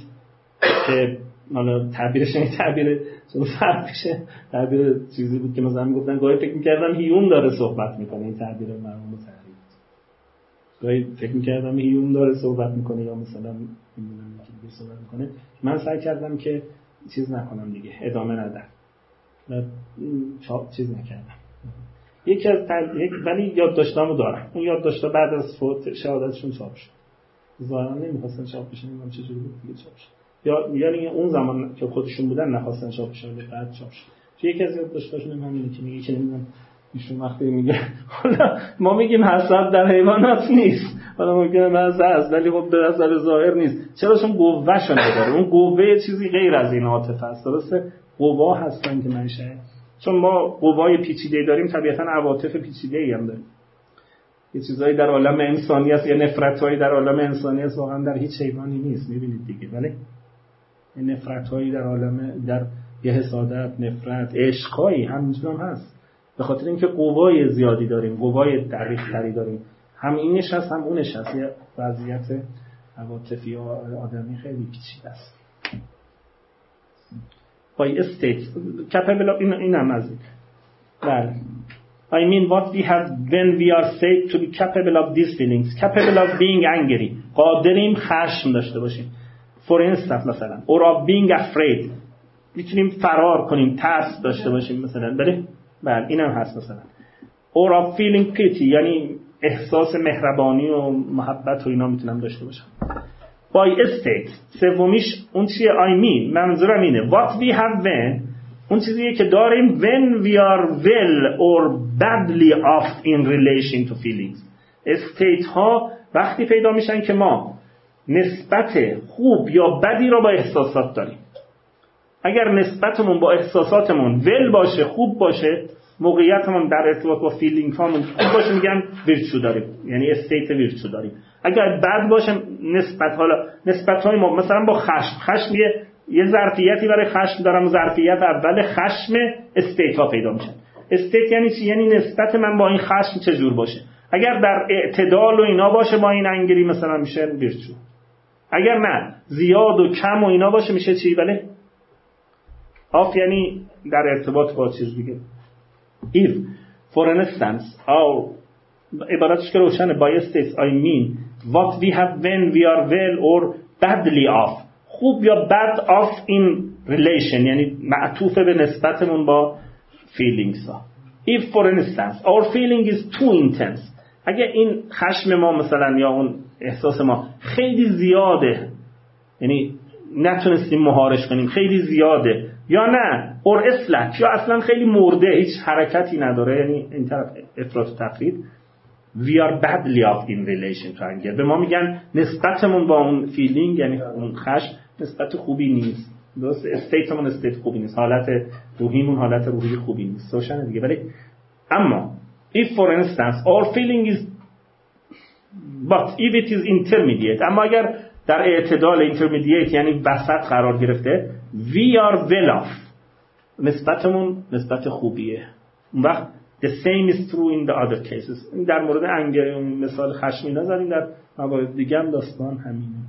که حالا تعبیرش این تعبیر چون فرق بشه تعبیر چیزی بود که مثلا می‌گفتن. گاهی فکر می‌کردم هیوم داره صحبت می‌کنه. این تعبیر مرحوم تعبیر گاهی فکر می‌کردم هیوم داره صحبت می‌کنه یا مثلا نمی‌دونم که صحبت می‌کنه. من سعی کردم که چیز نکنم دیگه. ادامه ندم. و چیز نکردم. یکی از تل... یک ولی یادداشتامو دارم. اون یادداشتا بعد از فوت شهادتشون چاپ شد. ظاهرا نمی‌خواستن چاپ بشه نمی‌دونم چجوری بود دیگه چاپ شد. یا یعنی اون زمان که خودشون بودن نخواستن چاپ بشه بعد چاپ شد یکی از یادداشتاشون هم همینه که میگه نمی‌دونم ایشون وقتی میگه حالا ما میگیم حسد در حیوانات نیست. حالا ممکنه محض هست ولی خب به نظر ظاهر نیست. چرا؟ چون قوهشو نداره اون قوه چیزی غیر از این عاطفه است. درسته؟ قوا هستن که منشه. چون ما قوای پیچیده داریم طبیعتا عواطف پیچیده هم داریم. یه چیزایی در عالم انسانی است یا نفرتهایی در عالم انسانی است واقعا در هیچ حیوانی نیست. می‌بینید دیگه. ولی نفرتهایی در عالم در یه حسادت نفرت عشقهایی همینجور هم هست. به خاطر اینکه قوای زیادی داریم قوای دقیق تری داریم. هم اینش هست هم اونش هست یه وضعیت عواطفی آدمی خیلی پیچیده است. State. Capable of این این هم از بله. I mean what we have when we are said to be capable of these feelings capable of being angry. قادریم خشم داشته باشیم. For instance مثلا or of being afraid. می‌تونیم فرار کنیم ترس داشته باشیم مثلا. بله؟ بله این هم هست مثلا. Or of feeling pity یعنی احساس مهربانی و محبت و اینا می‌تونم داشته باشم. By state سومیش اون چیه؟ I mean منظورم اینه. What we have when اون چیزیه که داریم when we are well or badly off in relation to feelings. State ها وقتی پیدا میشن که ما نسبت خوب یا بدی را با احساسات داریم. اگر نسبتمون با احساساتمون ول باشه خوب باشه موقعیتمون در ارتباط با feeling هامون خوب باشه میگن ویرچو داریم. یعنی state virtue داریم. اگر بد باشه نسبت حالا نسبت های ما مثلا با خشم. خشم یه یه ظرفیتی برای خشم دارم. ظرفیت اول خشم state ها پیدا میشه. state یعنی چی؟ یعنی نسبت من با این خشم چجور باشه؟ اگر در اعتدال و اینا باشه با این angry مثلا میشه ویرچو. اگر نه زیاد و کم و اینا باشه میشه چی badly off یعنی در ارتباط با چیز دیگه if for instance our عبارتش که روشنه by states I mean what we have when we are well or badly off خوب یا bad off in relation یعنی معطوف به نسبتمون با feelings ها if for instance our feeling is too intense اگر این خشم ما مثلا یا اون احساس ما خیلی زیاده. یعنی نتونستیم مهارش کنیم. خیلی زیاده. یا نه. or slack یا اصلا خیلی مرده. هیچ حرکتی نداره. یعنی این طرف افراط و تفریط. We are badly off in relation to anger. به ما میگن نسبتمون با اون feeling یعنی اون خشم نسبت خوبی نیست. درست؟ استیتمون استیت خوبی نیست. حالت روحیمون حالت روحی خوبی نیست. روشنه دیگه. ولی اما if for instance our feeling is but if it is intermediate اما اگر در اعتدال intermediate یعنی وسط قرار گرفته we are well off. نسبتمون نسبت خوبیه. اون وقت The same is true in the other cases. در مورد انگ مثال خشمینا زدیم در موارد دیگه هم داستان همینه.